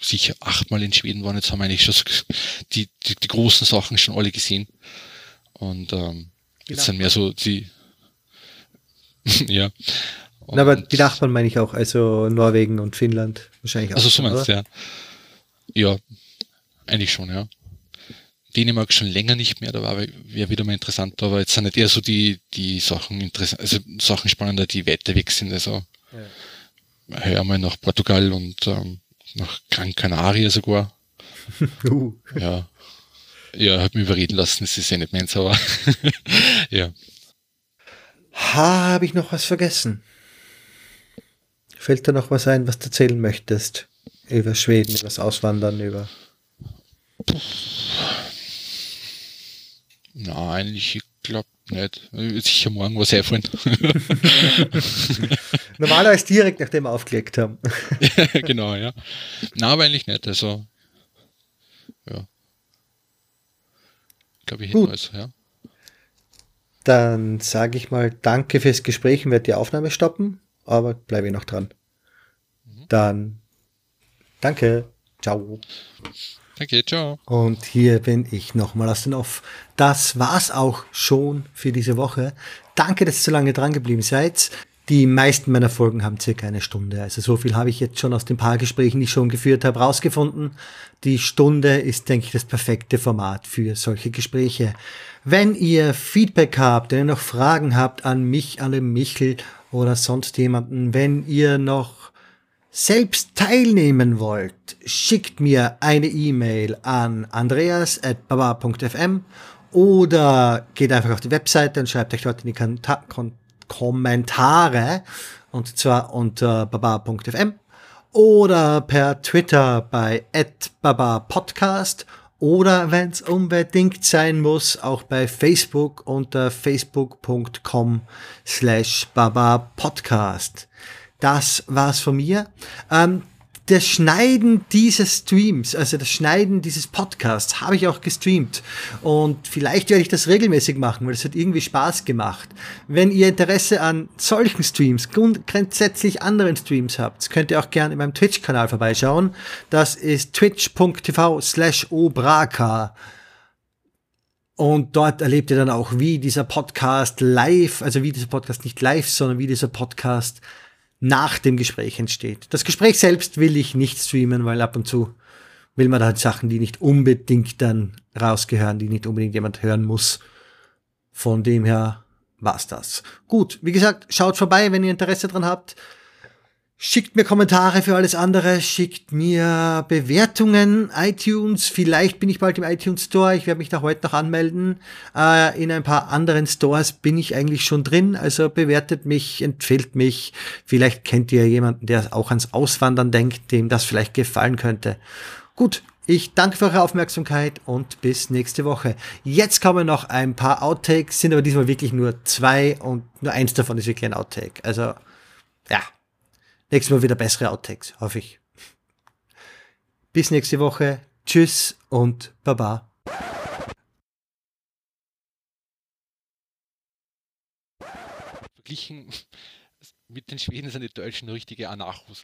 sicher achtmal in Schweden waren, jetzt haben wir eigentlich schon so die, die, die großen Sachen schon alle gesehen. Und ähm, jetzt sind mehr so die, ja. Und, aber die Nachbarn meine ich auch, also Norwegen und Finnland wahrscheinlich auch. Also so meinst du, ja. Ja, eigentlich schon, ja. Dänemark schon länger nicht mehr, da war wäre wieder mal interessant, aber jetzt sind nicht eher so die, die Sachen interessant, also Sachen spannender, die weiter weg sind. Also ja. hör mal nach Portugal und ähm, nach Gran Canaria sogar. uh. Ja. Ja, hat mich überreden lassen, das ist ja nicht meins, aber ja. Habe ich noch was vergessen? Fällt da noch was ein, was du erzählen möchtest? Über Schweden, über das Auswandern, über. Nein, eigentlich, ich glaube nicht. Sicher morgen was einfallen. Normalerweise direkt nachdem wir aufgelegt haben. genau, ja. Na, aber eigentlich nicht. Also, ja. Ich glaube, ich alles, ja. Dann sage ich mal Danke fürs Gespräch und werde die Aufnahme stoppen, aber bleibe ich noch dran. Mhm. Dann danke. Ciao. Danke, ciao. Und hier bin ich nochmal aus dem Off. Das war's auch schon für diese Woche. Danke, dass ihr so lange dran geblieben seid. Die meisten meiner Folgen haben circa eine Stunde. Also so viel habe ich jetzt schon aus den paar Gesprächen, die ich schon geführt habe, rausgefunden. Die Stunde ist, denke ich, das perfekte Format für solche Gespräche. Wenn ihr Feedback habt, wenn ihr noch Fragen habt an mich, an den Michel oder sonst jemanden, wenn ihr noch selbst teilnehmen wollt, schickt mir eine E-Mail an andreas.baba.fm oder geht einfach auf die Webseite und schreibt euch dort in die Kontakte Kommentare und zwar unter baba.fm oder per Twitter bei @baba_podcast oder wenn es unbedingt sein muss, auch bei Facebook unter facebook.com slash baba podcast. Das war's von mir. Ähm, das Schneiden dieses Streams, also das Schneiden dieses Podcasts, habe ich auch gestreamt. Und vielleicht werde ich das regelmäßig machen, weil es hat irgendwie Spaß gemacht. Wenn ihr Interesse an solchen Streams, grundsätzlich anderen Streams habt, könnt ihr auch gerne in meinem Twitch-Kanal vorbeischauen. Das ist twitch.tv slash obraka. Und dort erlebt ihr dann auch, wie dieser Podcast live, also wie dieser Podcast nicht live, sondern wie dieser Podcast nach dem Gespräch entsteht. Das Gespräch selbst will ich nicht streamen, weil ab und zu will man da halt Sachen, die nicht unbedingt dann rausgehören, die nicht unbedingt jemand hören muss. Von dem her war's das. Gut, wie gesagt, schaut vorbei, wenn ihr Interesse dran habt. Schickt mir Kommentare für alles andere, schickt mir Bewertungen, iTunes, vielleicht bin ich bald im iTunes Store, ich werde mich da heute noch anmelden. Äh, in ein paar anderen Stores bin ich eigentlich schon drin, also bewertet mich, empfiehlt mich. Vielleicht kennt ihr jemanden, der auch ans Auswandern denkt, dem das vielleicht gefallen könnte. Gut, ich danke für eure Aufmerksamkeit und bis nächste Woche. Jetzt kommen noch ein paar Outtakes, sind aber diesmal wirklich nur zwei und nur eins davon ist wirklich ein Outtake. Also, ja. Nächstes Mal wieder bessere Outtakes, hoffe ich. Bis nächste Woche. Tschüss und Baba. Verglichen mit den Schweden sind die Deutschen richtige Anarchos.